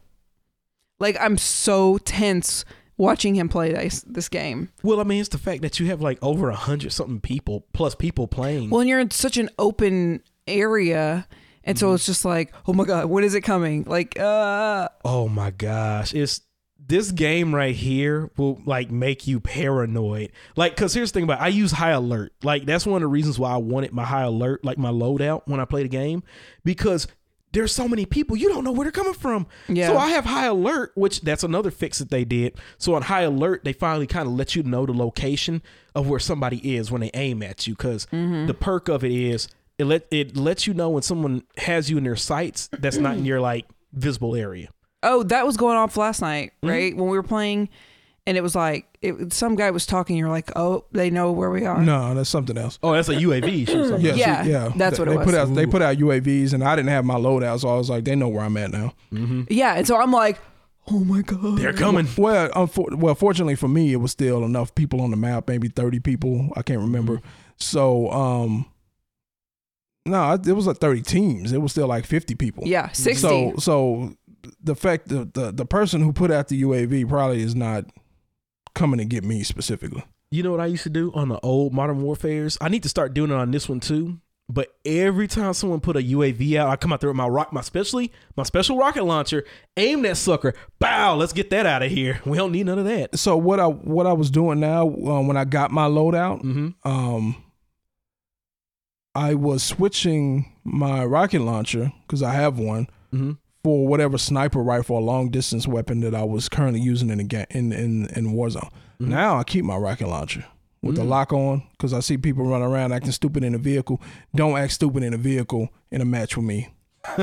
like I'm so tense watching him play this this game. well, I mean, it's the fact that you have like over a hundred something people plus people playing. Well, and you're in such an open area, and so it's just like, oh my god, when is it coming? Like, uh, Oh my gosh, it's this game right here will like make you paranoid. Like, cause here's the thing about it, I use high alert. Like that's one of the reasons why I wanted my high alert, like my loadout when I play the game, because there's so many people you don't know where they're coming from. Yeah. So I have high alert, which that's another fix that they did. So on high alert, they finally kind of let you know the location of where somebody is when they aim at you. because mm-hmm. the perk of it is it let it lets you know when someone has you in their sights that's not in your like visible area. Oh, that was going off last night, mm-hmm. right? When we were playing, and it was like it, some guy was talking. You're like, oh, they know where we are. No, that's something else. Oh, that's a UAV. Shoot something. Yeah, Yeah, see, yeah. that's They- what it they was. Put out, they put out UAVs, and I didn't have my loadout, so I was like, they know where I'm at now. Mm-hmm. Yeah, and so I'm like, oh my god, They're coming. Well, unfor- well, fortunately for me, it was still enough people on the map, maybe 30 people. I can't remember. Mm-hmm. So, um, no, it was like 30 teams. It was still like 50 people. yeah, sixty. So, so the fact that the, the person who put out the UAV probably is not coming to get me specifically. You know what I used to do on the old Modern Warfares? I need to start doing it on this one too. But every time someone put a UAV out, I come out there with my rock, my specially my special rocket launcher, aim that sucker, bow. Let's get that out of here. We don't need none of that. So what I what I was doing now um, when I got my loadout, Mm-hmm. um, I was switching my rocket launcher because I have one Mm-hmm. For whatever sniper rifle or long distance weapon that I was currently using in the ga- in in in Warzone. Mhm. Now I keep my rocket launcher with the Mm. lock on because I see people running around acting stupid in a vehicle. Don't act stupid in a vehicle in a match with me.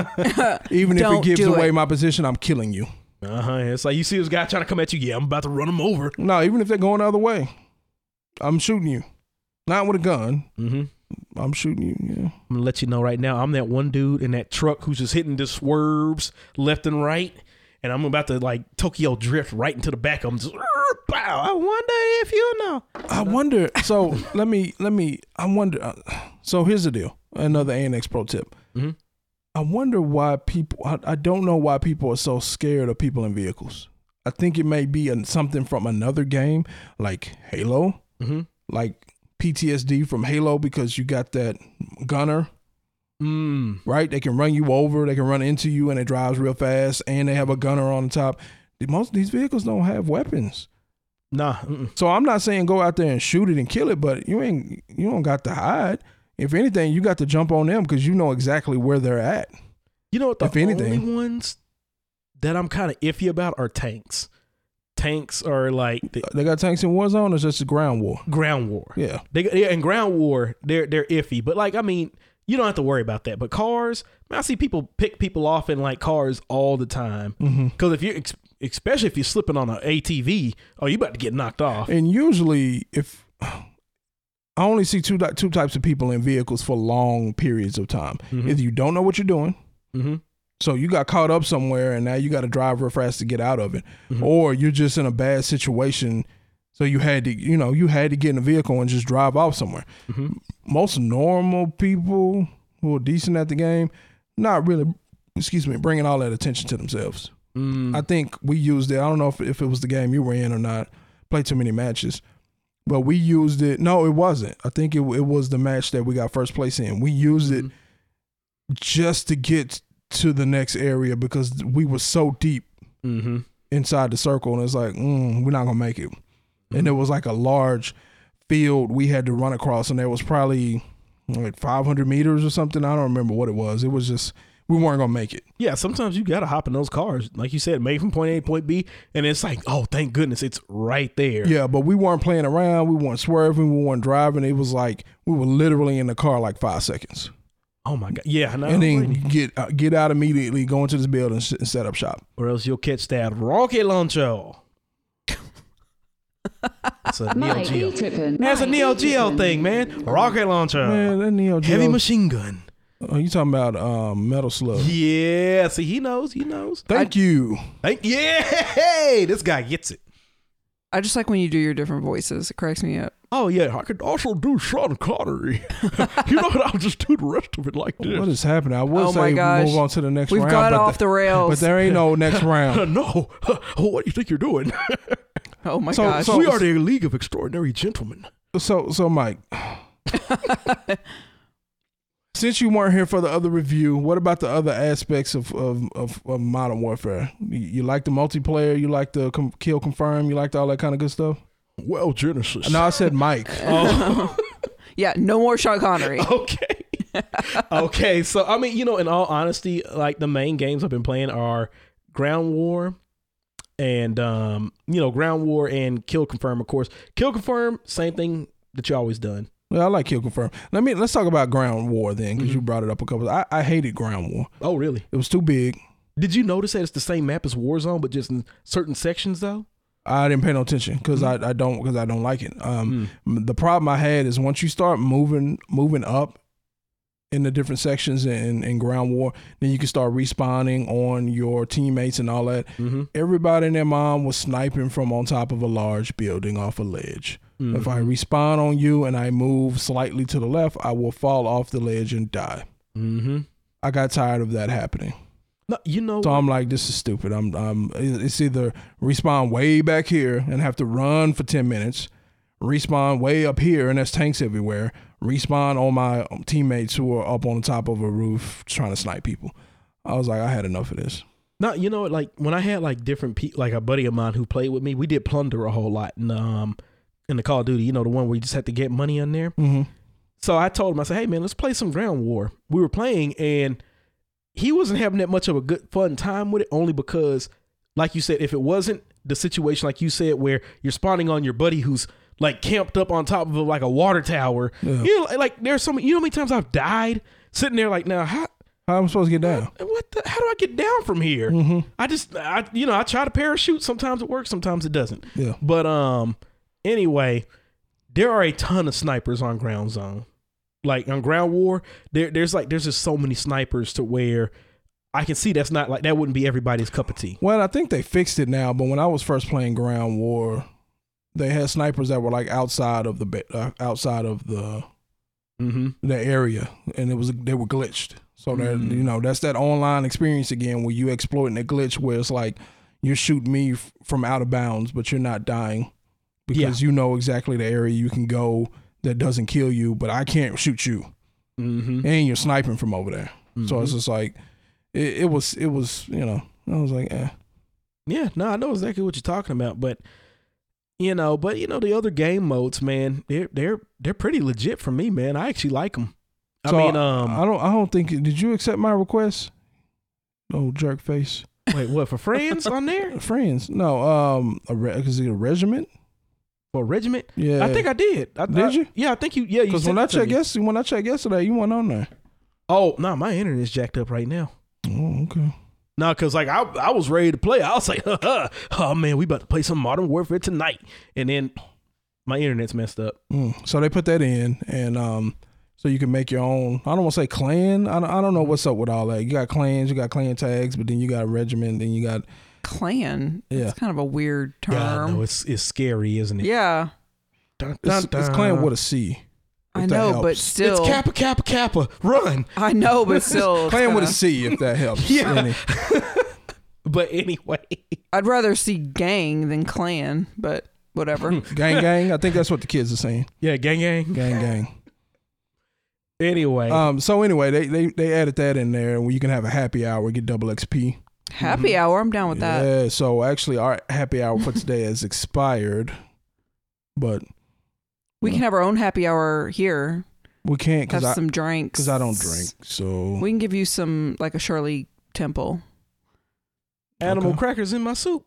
Even if it gives away it. my position, I'm killing you. Uh huh. It's like you see this guy trying to come at you. Yeah, I'm about to run him over. No, even if they're going the other way, I'm shooting you. Not with a gun. Mm-hmm. I'm shooting you. Yeah. I'm gonna let you know right now. I'm that one dude in that truck who's just hitting the swerves left and right, and I'm about to like Tokyo drift right into the back of him. Just, bow. I wonder if you know. I wonder. So let me let me. I wonder. Uh, so here's the deal. Another ANX pro tip. Mhm. I wonder why people. I, I don't know why people are so scared of people in vehicles. I think it may be an, something from another game like Halo, Mm-hmm. like PTSD from Halo because you got that gunner, Mm. right? They can run you over, they can run into you, and it drives real fast, and they have a gunner on the top. Most of these vehicles don't have weapons. Nah. Mm-mm. So I'm not saying go out there and shoot it and kill it, but you ain't you don't got to hide. If anything, you got to jump on them because you know exactly where they're at. You know what? The If anything. only ones that I'm kind of iffy about are tanks. Tanks are like the They got tanks in Warzone, or it's just a ground war. ground war. Yeah, They yeah, in ground war they're they're iffy, but like I mean, you don't have to worry about that. But cars, man, I see people pick people off in like cars all the time. Mm-hmm. Because if you, especially if you're slipping on an ATV, oh, you about to get knocked off. And usually, if I only see two two types of people in vehicles for long periods of time, Mhm. either you don't know what you're doing, Mm-hmm. So you got caught up somewhere, and now you got to drive real fast to get out of it, Mhm. or you're just in a bad situation, so you had to, you know, you had to get in a vehicle and just drive off somewhere. Mm-hmm. Most normal people who are decent at the game, not really, excuse me, bringing all that attention to themselves. Mm. I think we used it. I don't know if, if it was the game you were in or not. Played too many matches, but we used it. No, it wasn't. I think it it was the match that we got first place in. We used it just to get to the next area because we were so deep mm-hmm. inside the circle, and it's like mm, we're not gonna make it. And it was like a large field we had to run across, and there was probably like 500 meters or something. I don't remember what it was. It was just we weren't gonna make it. Yeah, sometimes you gotta hop in those cars, like you said, make from point A to point B, and it's like, oh, thank goodness, it's right there. Yeah, but we weren't playing around. We weren't swerving. We weren't driving. It was like we were literally in the car like five seconds, Oh my god. Yeah. No, and then get uh, get out immediately, go into this building, and, set up shop. or else you'll catch that rocket launcher. It's a Neo Geo. That's a Neo Geo thing, man. Rocket launcher. Man, that Neo Geo. Heavy machine gun. Oh, you talking about um, Metal Slug? Yeah. See, he knows. He knows. Thank you. Thank. Yeah. Hey, this guy gets it. I just like when you do your different voices. It cracks me up. Oh yeah, I could also do Sean Connery. you know what? I'll just do the rest of it like this. What is happening? I would Oh say my move on to the next round. We've got but off the rails. But there ain't no next round. no. what do you think you're doing? oh my So- gosh. so- we are the League of Extraordinary Gentlemen. So, so Mike, since you weren't here for the other review, what about the other aspects of of, of, of Modern Warfare? You, you like the multiplayer? You like the com- kill confirm? You liked all that kind of good stuff? Well, Genesis. No, I said Mike. Oh, yeah, no more Sean Connery. okay. okay. So, I mean, you know, in all honesty, like the main games I've been playing are Ground War and, um, you know, Ground War and Kill Confirm, of course. Kill Confirm, same thing that you always done. Well, I like kill confirm. Let me let's talk about Ground War then, because Mm-hmm. you brought it up a couple. I, I hated Ground War. Oh, really? It was too big. Did you notice that it's the same map as Warzone, but just in certain sections, though? I didn't pay no attention because Mm-hmm. I, I don't because I don't like it. Um, m- the problem I had is once you start moving moving up in the different sections in, in ground war, then you can start respawning on your teammates and all that. Mm-hmm. Everybody and their mom was sniping from on top of a large building off a ledge. If I respawn on you and I move slightly to the left, I will fall off the ledge and die. Mm-hmm. I got tired of that happening. No, you know, So I'm like, this is stupid. I'm, I'm. It's either respawn way back here and have to run for ten minutes, respawn way up here and there's tanks everywhere. Respawn on my teammates who are up on the top of a roof trying to snipe people. I was like, I had enough of this. No, you know, like when I had like different people, like a buddy of mine who played with me, we did plunder a whole lot in um in the Call of Duty. You know, the one where you just had to get money in there. Mm-hmm. So I told him, I said, "Hey man, let's play some Ground War." We were playing, and he wasn't having that much of a good fun time with it, only because, like you said, if it wasn't the situation like you said, where you're spawning on your buddy who's like camped up on top of a, like a water tower, Yeah. you know, like there's some, you know, how many times I've died sitting there like, now how How am I supposed to get down? what the, how do I get down from here? Mm-hmm. I just I you know, I try to parachute, sometimes it works, sometimes it doesn't. Yeah. But um anyway, there are a ton of snipers on ground zone. Like on ground war, there there's like there's just so many snipers to where I can see that's not like that wouldn't be everybody's cup of tea. Well, I think they fixed it now, but when I was first playing Ground War, they had snipers that were like outside of the uh, outside of the Mm-hmm. the area, and it was they were glitched. So that Mm. you know that's that online experience again, where you exploiting a glitch, where it's like you're shooting me f- from out of bounds, but you're not dying because you know exactly the area you can go that doesn't kill you, but I can't shoot you, Mm-hmm. and you're sniping from over there. So it's just like it, it was. It was you know I was like, eh. Yeah, no, I know exactly what you're talking about, but you know, but you know the other game modes, man, they're they're they're pretty legit for me, man. I actually like them. I So, mean, um, I don't. I don't think. Did you accept my request? Oh, jerk face. wait, what for friends on there Friends. No. Um. A re- is it a regiment? For regiment? Yeah. I think I did. I, Did I- you? Yeah, I think you. Yeah, you Because when I checked yesterday, when I checked yesterday, you weren't on there. Oh no, my internet's jacked up right now. Oh, okay. No, cause like I, I was ready to play. I was like, oh man, we about to play some Modern Warfare tonight, and then my internet's messed up. Mm. So they put that in, and um, so you can make your own. I don't want to say clan. I don't, I don't know what's up with all that. You got clans, you got clan tags, but then you got regiment, then you got Clan. Yeah. It's kind of a weird God, term. no, it's it's scary, isn't it? yeah, Dun, it's, dun, it's dun. clan with a C. I if that know, but still, It's Kappa Kappa Kappa. Run. I know, but still, Clan with a kinda- C, if that helps. Yeah. Any- But anyway, I'd rather see gang than clan, but whatever. gang, gang. I think that's what the kids are saying. yeah, gang gang. Gang, gang. Anyway, Um. So anyway, they they they added that in there, where you can have a happy hour, get double XP. Happy mm-hmm. hour, I'm down with that. Yeah. So actually, our happy hour for today has expired, but We can uh, have our own happy hour here. we can't Have because I some drinks. because I don't drink. So We can give you some like a Shirley Temple. animal okay. crackers in my soup.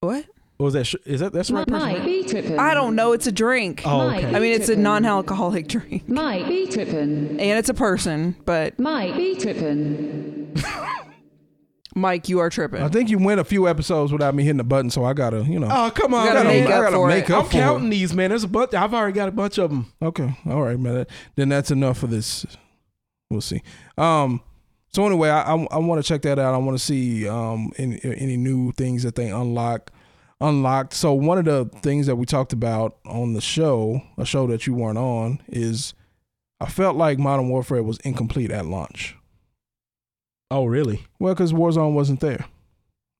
What? Oh, or was that sh- is that that's the right person? Right? be tripping. I don't know. It's a drink. Oh, okay. I mean, it's a non-alcoholic drink, Might be tripping. and it's a person. But Might be tripping. Mike, you are tripping. I think you went a few episodes without me hitting the button, so I gotta, you know. Oh come on, You gotta make I up gotta for make it. up I'm for it. counting these, man. There's a bunch. I've already got a bunch of them. Okay, all right, man. Then that's enough for this. We'll see. Um. So anyway, I I, I want to check that out. I want to see um any any new things that they unlock unlocked. So one of the things that we talked about on the show, a show that you weren't on, is I felt like Modern Warfare was incomplete at launch. Oh really? Well, because Warzone wasn't there.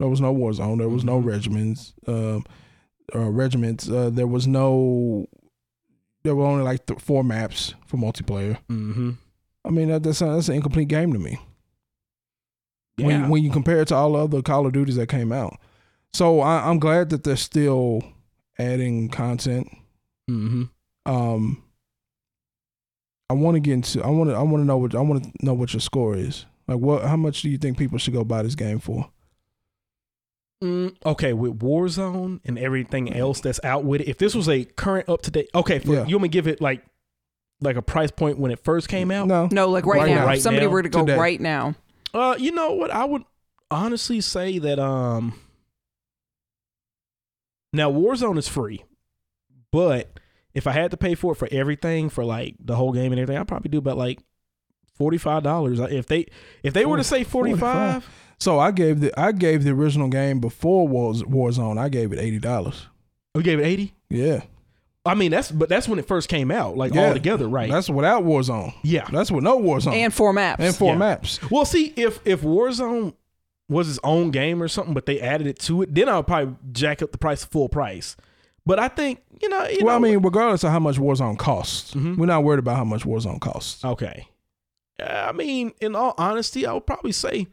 There was no Warzone. There was no Mhm. regiments. Um, uh, regiments. Uh, there was no. There were only like th- four maps for multiplayer. Mm-hmm. I mean, that, that's that's an incomplete game to me. Yeah. When when you compare it to all the other Call of Duties that came out, so I, I'm glad that they're still adding content. mm-hmm. Um, I want to get into. I want to. I want to know what. I want to know what your score is. Like, what? How much do you think people should go buy this game for? Mm, okay, with Warzone and everything else that's out with it, if this was a current up to date, okay, for, Yeah. you want me to give it like like a price point when it first came out? No. no, like right, Right now. now. If somebody now, were to go today. right now. Uh, you know what? I would honestly say that um now Warzone is free, but if I had to pay for it for everything for like the whole game and everything, I'd probably do about like forty five dollars. If they if they were to say 45. five, So I gave the I gave the original game before Wars Warzone. I gave it eighty dollars. we gave it eighty. Yeah, I mean that's but that's when it first came out, like Yeah. all together, right? That's without Warzone. yeah. That's with no Warzone And four maps. and four Yeah. maps. Well, see, if if Warzone was his own game or something, but they added it to it, then I'll probably jack up the price full price. But I think you know, you well, I mean, regardless of how much Warzone costs, Mhm. we're not worried about how much Warzone costs. okay. I mean, in all honesty, I would probably say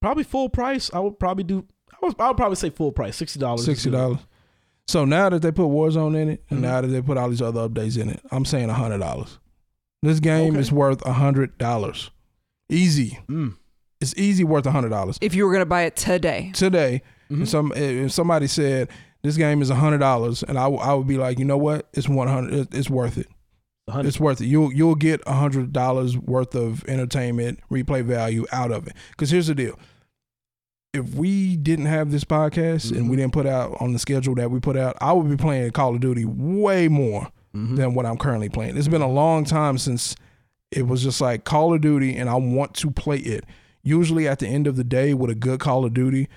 probably full price. I would probably do. I would, I would probably say full price, sixty dollars. Sixty dollars. So now that they put Warzone in it, and Mhm. now that they put all these other updates in it, I'm saying hundred dollars. This game Okay. is worth hundred dollars. Easy. Mm. It's easy worth hundred dollars if you were going to buy it today. today. Mhm. If some if somebody said this game is hundred dollars, and I, w- I would be like, you know what, it's one hundred. It's worth it. A hundred- It's worth it. You'll you'll get a hundred dollars worth of entertainment replay value out of it. Because here's the deal: if we didn't have this podcast and we Mhm. didn't put out on the schedule that we put out, I would be playing Call of Duty way more Mhm. than what I'm currently playing. It's been a long time since it was just like Call of Duty, and I want to play it. Usually at the end of the day with a good Call of Duty,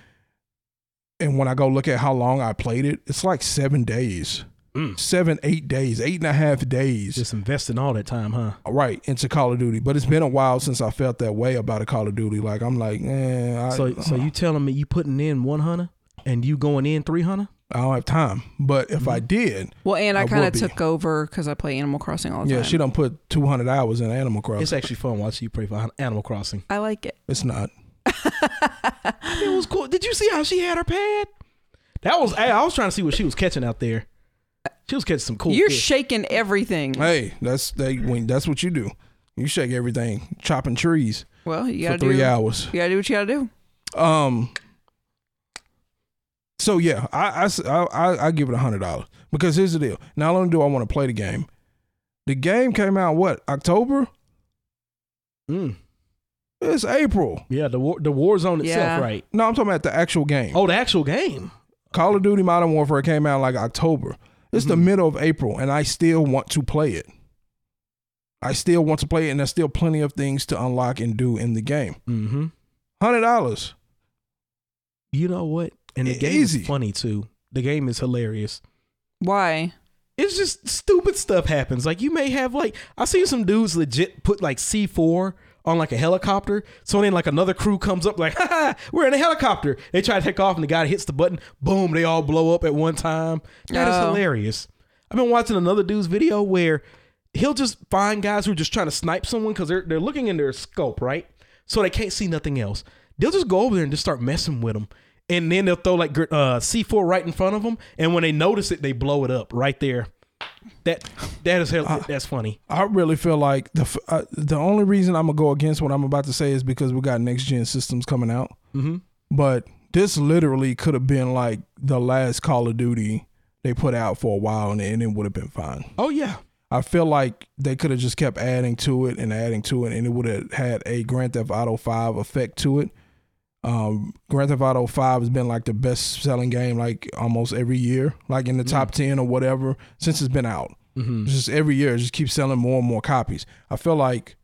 and when I go look at how long I played it, it's like seven days, Mm. seven, eight days, eight and a half days. Just investing all that time, huh? right into Call of Duty. But it's been a while since I felt that way about a Call of Duty. Like I'm like, eh, I, So, so you telling me you putting in one hundred and you going in three hundred? I don't have time. But if Mm-hmm. I did, Well, and I, I kind of took over because I play Animal Crossing all the yeah, time. Yeah, she don't put 200 hours in Animal Crossing. It's actually fun watching you play for Animal Crossing. I like it. It's not. It was cool. Did you see how she had her pad? That was. hey, I was trying to see what she was catching out there. She was catching some cool. You're fish. shaking everything. Hey, that's they when that's what you do. You shake everything, chopping trees well, you gotta three do. hours. You gotta do what you gotta do. Um. So yeah, I I I give it a hundred dollars because here's the deal. Not only do I want to play the game, the game came out what October. Mm. It's April. Yeah, the war, the war zone itself, Yeah. right? No, I'm talking about the actual game. Oh, the actual game. Call of Duty Modern Warfare came out like October. It's the Mhm. middle of April, and I still want to play it. I still want to play it, and there's still plenty of things to unlock and do in the game. Mm-hmm. Hundred dollars. You know what? And the E- game easy. is funny too. The game is hilarious. Why? It's just stupid stuff happens. Like you may have like I see some dudes legit put like C four on like a helicopter. So then like another crew comes up like, ha, we're in a helicopter. They try to take off and the guy hits the button. Boom, they all blow up at one time. That is Oh. hilarious. I've been watching another dude's video where he'll just find guys who are just trying to snipe someone because they're they're looking in their scope, right? So they can't see nothing else. They'll just go over there and just start messing with them. And then they'll throw like uh, C4 right in front of them. And when they notice it, they blow it up right there. That that is hell, that's funny. I really feel like the uh, the only reason I'm gonna go against what I'm about to say is because we got next gen systems coming out. Mm-hmm. But this literally could have been like the last Call of Duty they put out for a while, and, and it would have been fine. Oh yeah. I feel like they could have just kept adding to it and adding to it, and it would have had a Grand Theft Auto Five effect to it. Um, Grand Theft Auto Five has been like the best selling game like almost every year, like in the top ten or whatever since it's been out. Mm-hmm. It's just every year, it just keeps selling more and more copies. I feel like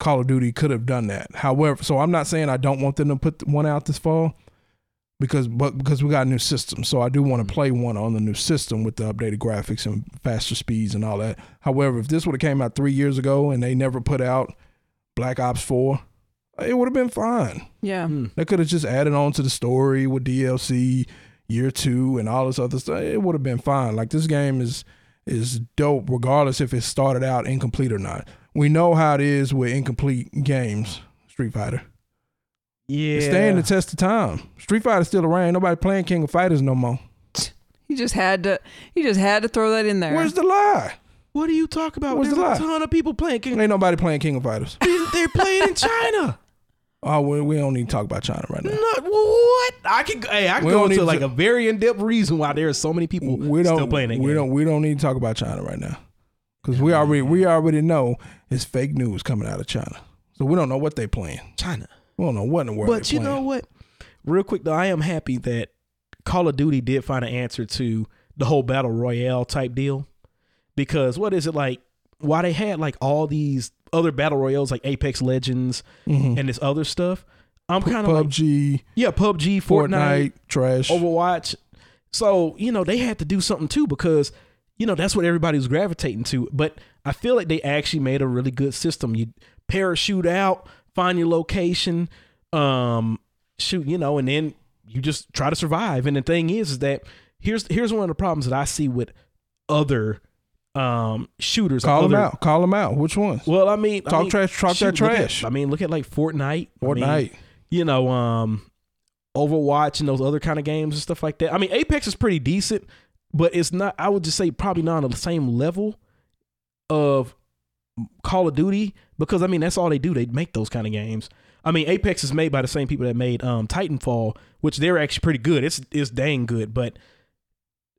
Call of Duty could have done that. However, so I'm not saying I don't want them to put one out this fall because but because we got a new system. So I do want to play one on the new system with the updated graphics and faster speeds and all that. However, if this would have came out 3 years ago and they never put out Black Ops 4, it would have been fine. Yeah. Hmm. They could have just added on to the story with DLC year two and all this other stuff. It would have been fine. Like this game is is dope, regardless if it started out incomplete or not. We know how it is with incomplete games. Street Fighter. Yeah. It's staying the test of time. Street Fighter's still around. Ain't Nobody playing King of Fighters no more. He just had to. He just had to throw that in there. Where's the lie? what do you talk about? What's There's the a lie? ton of people playing. King- Ain't nobody playing King of Fighters. They're playing in China. Oh, we, we don't need to talk about China right now. Not what? I can. Hey, I can We go into like to- a very in depth reason why there are so many people We don't. still playing that we game. don't. We don't need to talk about China right now because we already we already know it's fake news coming out of China. So we don't know what they playing. China. We don't know what in the world. But you know what? Real quick though, I am happy that Call of Duty did find an answer to the whole battle royale type deal. Because what is it like? Why they had like all these other battle royales like Apex Legends Mhm. and this other stuff? I'm kind of like PUBG, yeah, PUBG, Fortnite, Fortnite, trash. Overwatch. So, you know, they had to do something too because, you know, that's what everybody was gravitating to. But I feel like they actually made a really good system. You parachute out, find your location, um, shoot, you know, and then you just try to survive. And the thing is, is that here's here's one of the problems that I see with other um shooters. Call them out. Call them out. Which ones? Well, I mean, I Talk mean, trash- talk that shoot, look at- trash. I mean, look at like Fortnite. I mean, Fortnite. you know, um, Overwatch and those other kind of games and stuff like that. I mean, Apex is pretty decent, but it's not. I would just say probably not on the same level of Call of Duty because I mean that's all they do. They make those kind of games. I mean, Apex is made by the same people that made um, Titanfall, which they're actually pretty good. It's it's dang good, but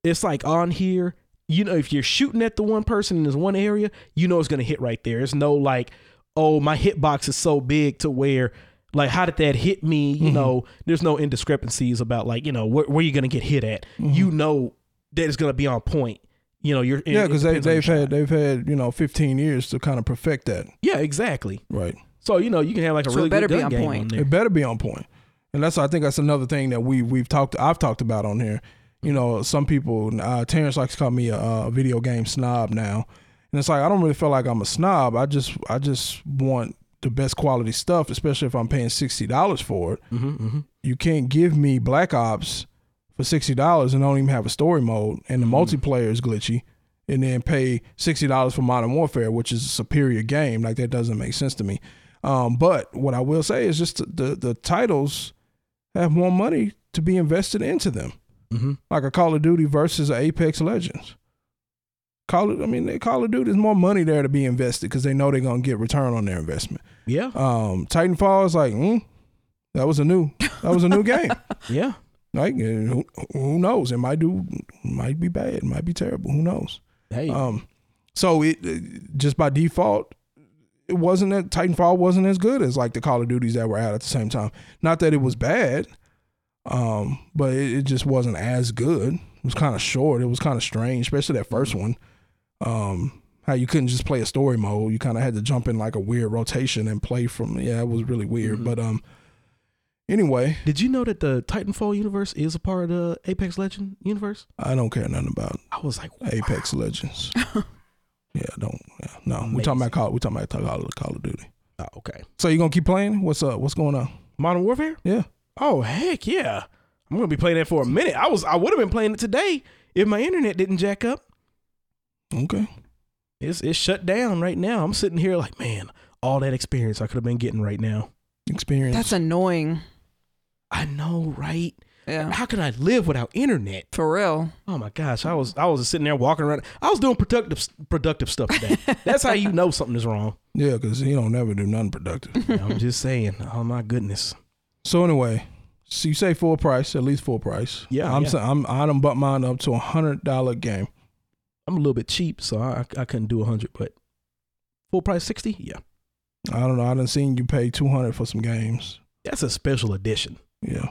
it's like on here. You know, if you're shooting at the one person in this one area, you know it's gonna hit right there. It's no like, oh, my hitbox is so big to where like how did that hit me? You Mhm. know, there's no indiscrepancies about like you know where, where you're gonna get hit at. Mhm. You know that it's gonna be on point. You know, you're yeah, because they, depends on your they've had shot. they've had you know 15 years to kind of perfect that. yeah, exactly. Right. So you know you can have like a So really better good be gun on game point. on there. It better be on point. And that's I think that's another thing that we we've talked I've talked about on here. You know, some people uh, Terrence likes to call me a, a video game snob now, and it's like I don't really feel like I'm a snob. I just I just want the best quality stuff, especially if I'm paying sixty dollars for it. hmm hmm You can't give me Black Ops for sixty dollars and don't even have a story mode, and the multiplayer is glitchy, and then pay sixty dollars for Modern Warfare, which is a superior game. Like that doesn't make sense to me. Um, but what I will say is just the the titles have more money to be invested into them, hmm like a Call of Duty versus a Apex Legends. Call it. I mean, they Call of Duty. There's more money there to be invested because they know they're gonna get return on their investment. Yeah, Um, Titanfall is like, mm, that was a new, that was a new game. yeah. Like, uh, who, who knows? It might do, might be bad, might be terrible. Who knows? Hey, Um, so it it- just by default, it wasn't that Titanfall wasn't as good as like the Call of Duties that were out at the same time. Not that it was bad, um, but it, it just wasn't as good. It was kind of short. It was kind of strange, especially that first one. Um, how you couldn't just play a story mode. You kind of had to jump in like a weird rotation and play from. Yeah, it was really weird. But um, anyway, Did you know that the Titanfall universe is a part of the Apex Legend universe? I don't care nothing about I was like, Apex Legends. yeah, don't. Yeah, no, we talking about Call. We talking about Call of, Call of Duty. Oh, okay. So you gonna keep playing? What's up? What's going on? Modern Warfare? Yeah. Oh heck yeah! I'm gonna be playing that for a minute. I was I would have been playing it today if my internet didn't jack up. Okay. It's it's shut down right now. I'm sitting here like, man, all that experience I could have been getting right now. Experience. That's annoying. I know, right? Yeah. How can I live without internet? For real. Oh my gosh, I was I was just sitting there walking around. I was doing productive productive stuff today. That's how you know something is wrong. yeah, because you don't never do nothing productive. I'm just saying. Oh my goodness. So anyway, so you say full price, at least full price. Yeah, I'm yeah. saying I'm I done butt mine up to a hundred dollar game. I'm a little bit cheap, so I I couldn't do a hundred, but full price sixty. Yeah, I don't know. I done seen you pay two hundred for some games. that's a special edition. Yeah.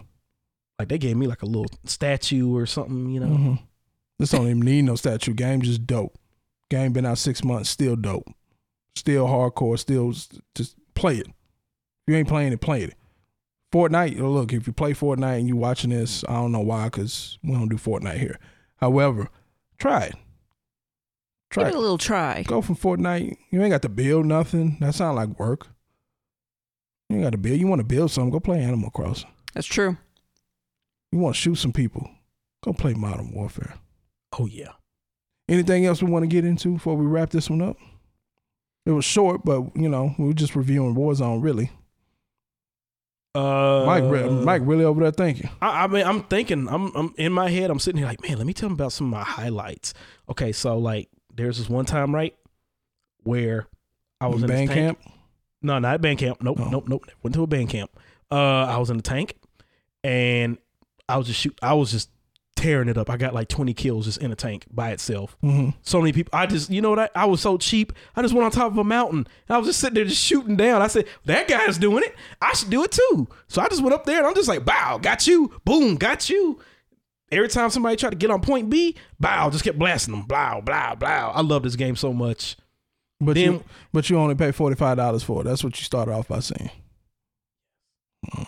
Like they gave me like a little statue or something, you know. hmm This don't even need no statue. Game just dope. Game been out six months, still dope. Still hardcore. Still just play it. If you ain't playing it, play it. Fortnite. oh, Look, if you play Fortnite and you're watching this, I don't know why, because we don't do Fortnite here. However, try it. Try Give it. it a little try. Go from Fortnite. You ain't got to build nothing. That sound like work. You ain't got to build. You want to build something? Go play Animal Crossing. That's true. You want to shoot some people? Go play Modern Warfare. Oh yeah. Anything else we want to get into before we wrap this one up? It was short, but you know we were just reviewing Warzone. Really, Uh, Mike, Mike, really over there thinking. I, I mean, I'm thinking, I'm, I'm in my head, I'm sitting here like, man, let me tell him about some of my highlights. Okay, so like, there's this one time, right, where I was in band this tank. camp. No, not at band camp. Nope, Oh. nope, nope. Went to a band camp. Uh, I was in the tank, and I was just shoot. I was just tearing it up. I got like 20 kills just in a tank by itself. hmm So many people. I just, you know what? I, I was so cheap. I just went on top of a mountain. And I was just sitting there just shooting down. I said, that guy's doing it. I should do it too. So I just went up there and I'm just like, bow, got you. Boom, got you. Every time somebody tried to get on point B, bow, just kept blasting them. Blow, blow, blow. I love this game so much. But Then- you, but you only pay forty five dollars for it. That's what you started off by saying.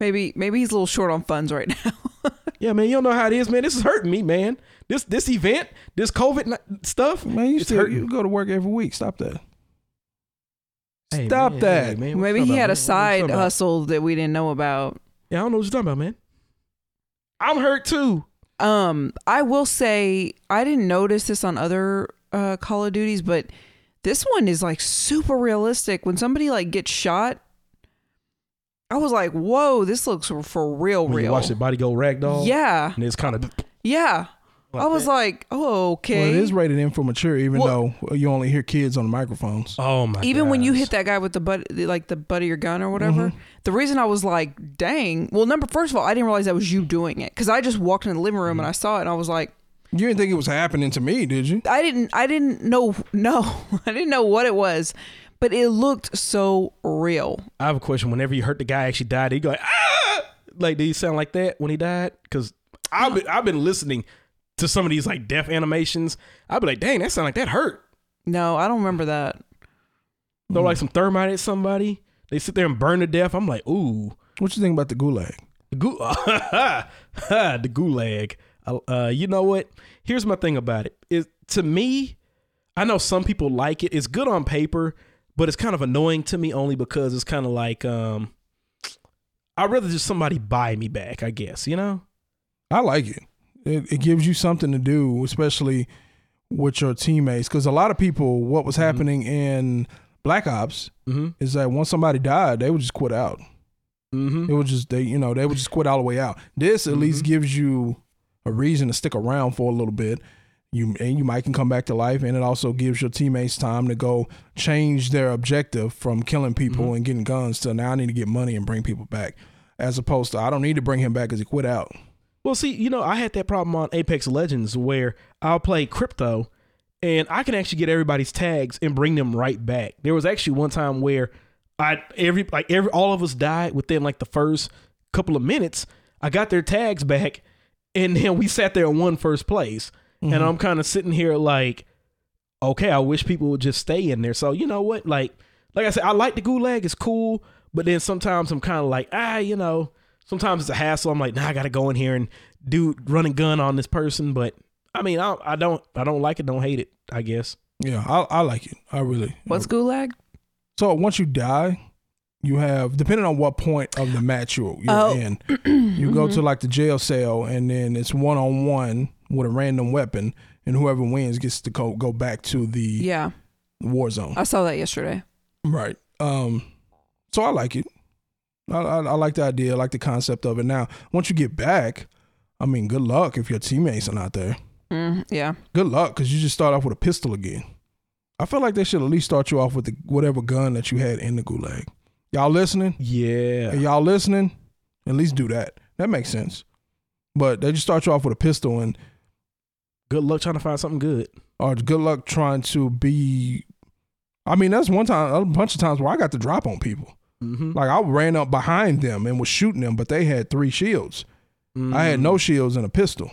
Maybe maybe he's a little short on funds right now. Yeah, man, you don't know how it is, man. This is hurting me, man. This this event, this COVID stuff. Man, you still you go to work every week. Stop that. Hey, Stop man, that. hey, man, maybe he talking had man? a side hustle that we didn't know about. Yeah, I don't know what you're talking about, man. I'm hurt too. Um, I will say I didn't notice this on other uh, Call of Duties, but this one is like super realistic. When somebody like gets shot, I was like, "Whoa, this looks for real, When real." you watch the body go ragdoll. yeah, And it's kind of yeah. I was like, "Oh, okay." Well, it is rated M for mature, even Well- though you only hear kids on the microphones. Oh my god. Even when you hit that guy with the butt, like the butt of your gun or whatever, Mm-hmm. the reason I was like, "Dang!" Well, number first of all, I didn't realize that was you doing it because I just walked in the living Mm-hmm. room and I saw it and I was like, You didn't think it was happening to me, did you? I didn't I didn't know no I didn't know what it was, but it looked so real. I have a question. Whenever you heard the guy actually died, he go like, ah, like did he sound like that when he died? Because I've been I've been listening to some of these like death animations. I'd be like, dang, that sound like that hurt. No, I don't remember that. Throw Mm. like some thermite at somebody. They sit there and burn to death. I'm like, ooh, What you think about the gulag? the gu- the gulag. Uh, you know what? Here's my thing about it. Is to me, I know some people like it. It's good on paper, but it's kind of annoying to me only because it's kind of like um, I'd rather just somebody buy me back. I guess you know. I like it. It, it gives you something to do, especially with your teammates. Because a lot of people, what was happening in Black Ops Mm-hmm. is that once somebody died, they would just quit out. Mm-hmm. It was just they you know they would just quit all the way out. This at least gives you a reason to stick around for a little bit. You and you might can come back to life, and it also gives your teammates time to go change their objective from killing people mm-hmm. and getting guns to now I need to get money and bring people back, as opposed to I don't need to bring him back because he quit out. Well, see, you know, I had that problem on Apex Legends where I'll play Crypto, and I can actually get everybody's tags and bring them right back. There was actually one time where I every like every all of us died within like the first couple of minutes. I got their tags back, and then we sat there and won first place. And I'm kind of sitting here like, okay, I wish people would just stay in there. So you know what, like, like I said, I like the gulag. It's cool, but then sometimes I'm kind of like, ah, you know, sometimes it's a hassle. I'm like, nah, I got to go in here and do run and gun on this person. But I mean, I, I don't, I don't like it, don't hate it. I guess. Yeah, I, I like it. I really. What's gulag? So once you die, you have depending on what point of the match you're, you're Oh. in, you go to like the jail cell, and then it's one on one with a random weapon, and whoever wins gets to go go back to the Yeah, Warzone. I saw that yesterday. Right. Um. So I like it. I, I I like the idea. I like the concept of it. Now, once you get back, I mean, good luck if your teammates are not there. Mm, yeah, Good luck because you just start off with a pistol again. I feel like they should at least start you off with the whatever gun that you had in the gulag. Y'all listening? Yeah. Are y'all listening? At least do that. That makes sense. But they just start you off with a pistol and Good luck trying to find something good. or good luck trying to be. I mean, that's one time, a bunch of times where I got the drop on people. Mm-hmm. Like I ran up behind them and was shooting them, but they had three shields. I had no shields and a pistol. Mm.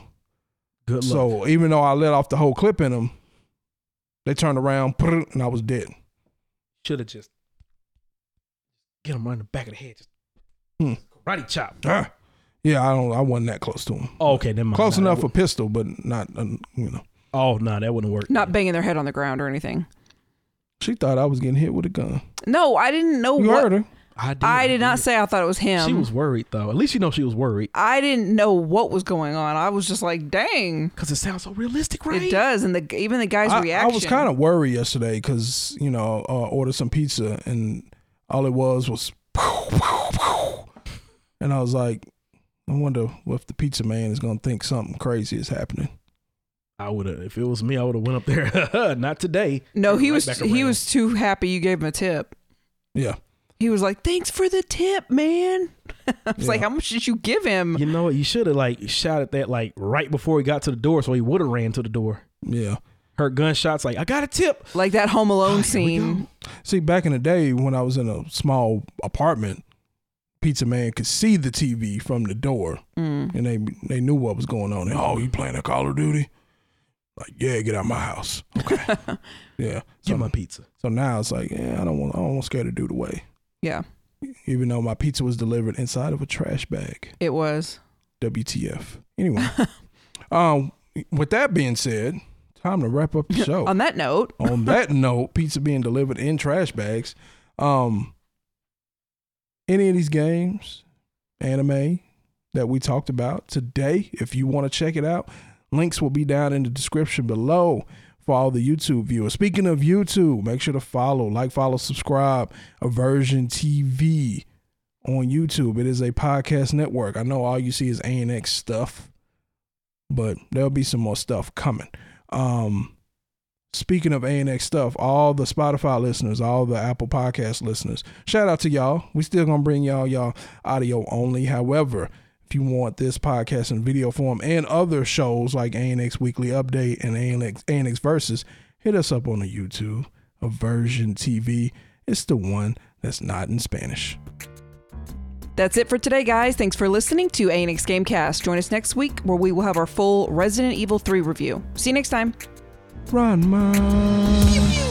good luck. So even though I let off the whole clip in them, they turned around and I was dead. Should have just get him right in the back of the head. Just Hmm. karate chop. Ah. Yeah, I don't. I wasn't that close to him. Oh, okay, then. Close Nah, enough that for pistol, but not. Uh, you know, Oh no, that wouldn't work. not banging their head on the ground or anything. she thought I was getting hit with a gun. No, I didn't know You what. heard her. I did. I did not say I thought it was him. She was worried though. At least you know she was worried I didn't know what was going on. I was just like, dang. because it sounds so realistic, right? It does, and the even the guy's I, I was kind of worried yesterday because you know uh, ordered some pizza and all it was was, and I was like, I wonder if the pizza man is gonna think something crazy is happening. I would have. If it was me, I would have went up there. not today. no. He Right was he was too happy you gave him a tip. Yeah, He was like, "Thanks for the tip, man." I was like, "How much did you give him?" You know what? You should have like shouted that like right before he got to the door, so he would have ran to the door. yeah. Heard gunshots. Like I got a tip. Like that Home Alone ah, scene. See, back in the day when I was in a small apartment, pizza man could see the TV from the door, Mm. and they they knew what was going on. oh, you playing a Call of Duty? Like, yeah, get out of my house. Okay, yeah. So, Get my pizza. so now it's like, yeah, I don't want, I don't want Scared to do the way. Yeah, even though my pizza was delivered inside of a trash bag. it was. WTF. Anyway, um, with that being said, time to wrap up the show. On that note, On that note, pizza being delivered in trash bags. Um, any of these games, anime that we talked about today, if you want to check it out, links will be down in the description below for all the YouTube viewers. Speaking of YouTube, make sure to follow, like, follow, subscribe, Aversion TV on YouTube. It is a podcast network. I know all you see is ANX stuff, but there'll be some more stuff coming. Um, speaking of ANX stuff, all the Spotify listeners, all the Apple Podcast listeners, shout out to y'all. We still gonna bring y'all y'all audio only. However, if you want this podcast in video form and other shows like ANX Weekly Update and ANX ANX Versus, hit us up on the YouTube. Aversion TV. It's the one that's not in Spanish. that's it for today, guys. Thanks for listening to ANX Gamecast. Join us next week where we will have our full Resident Evil 3 review. See you next time. Brandman.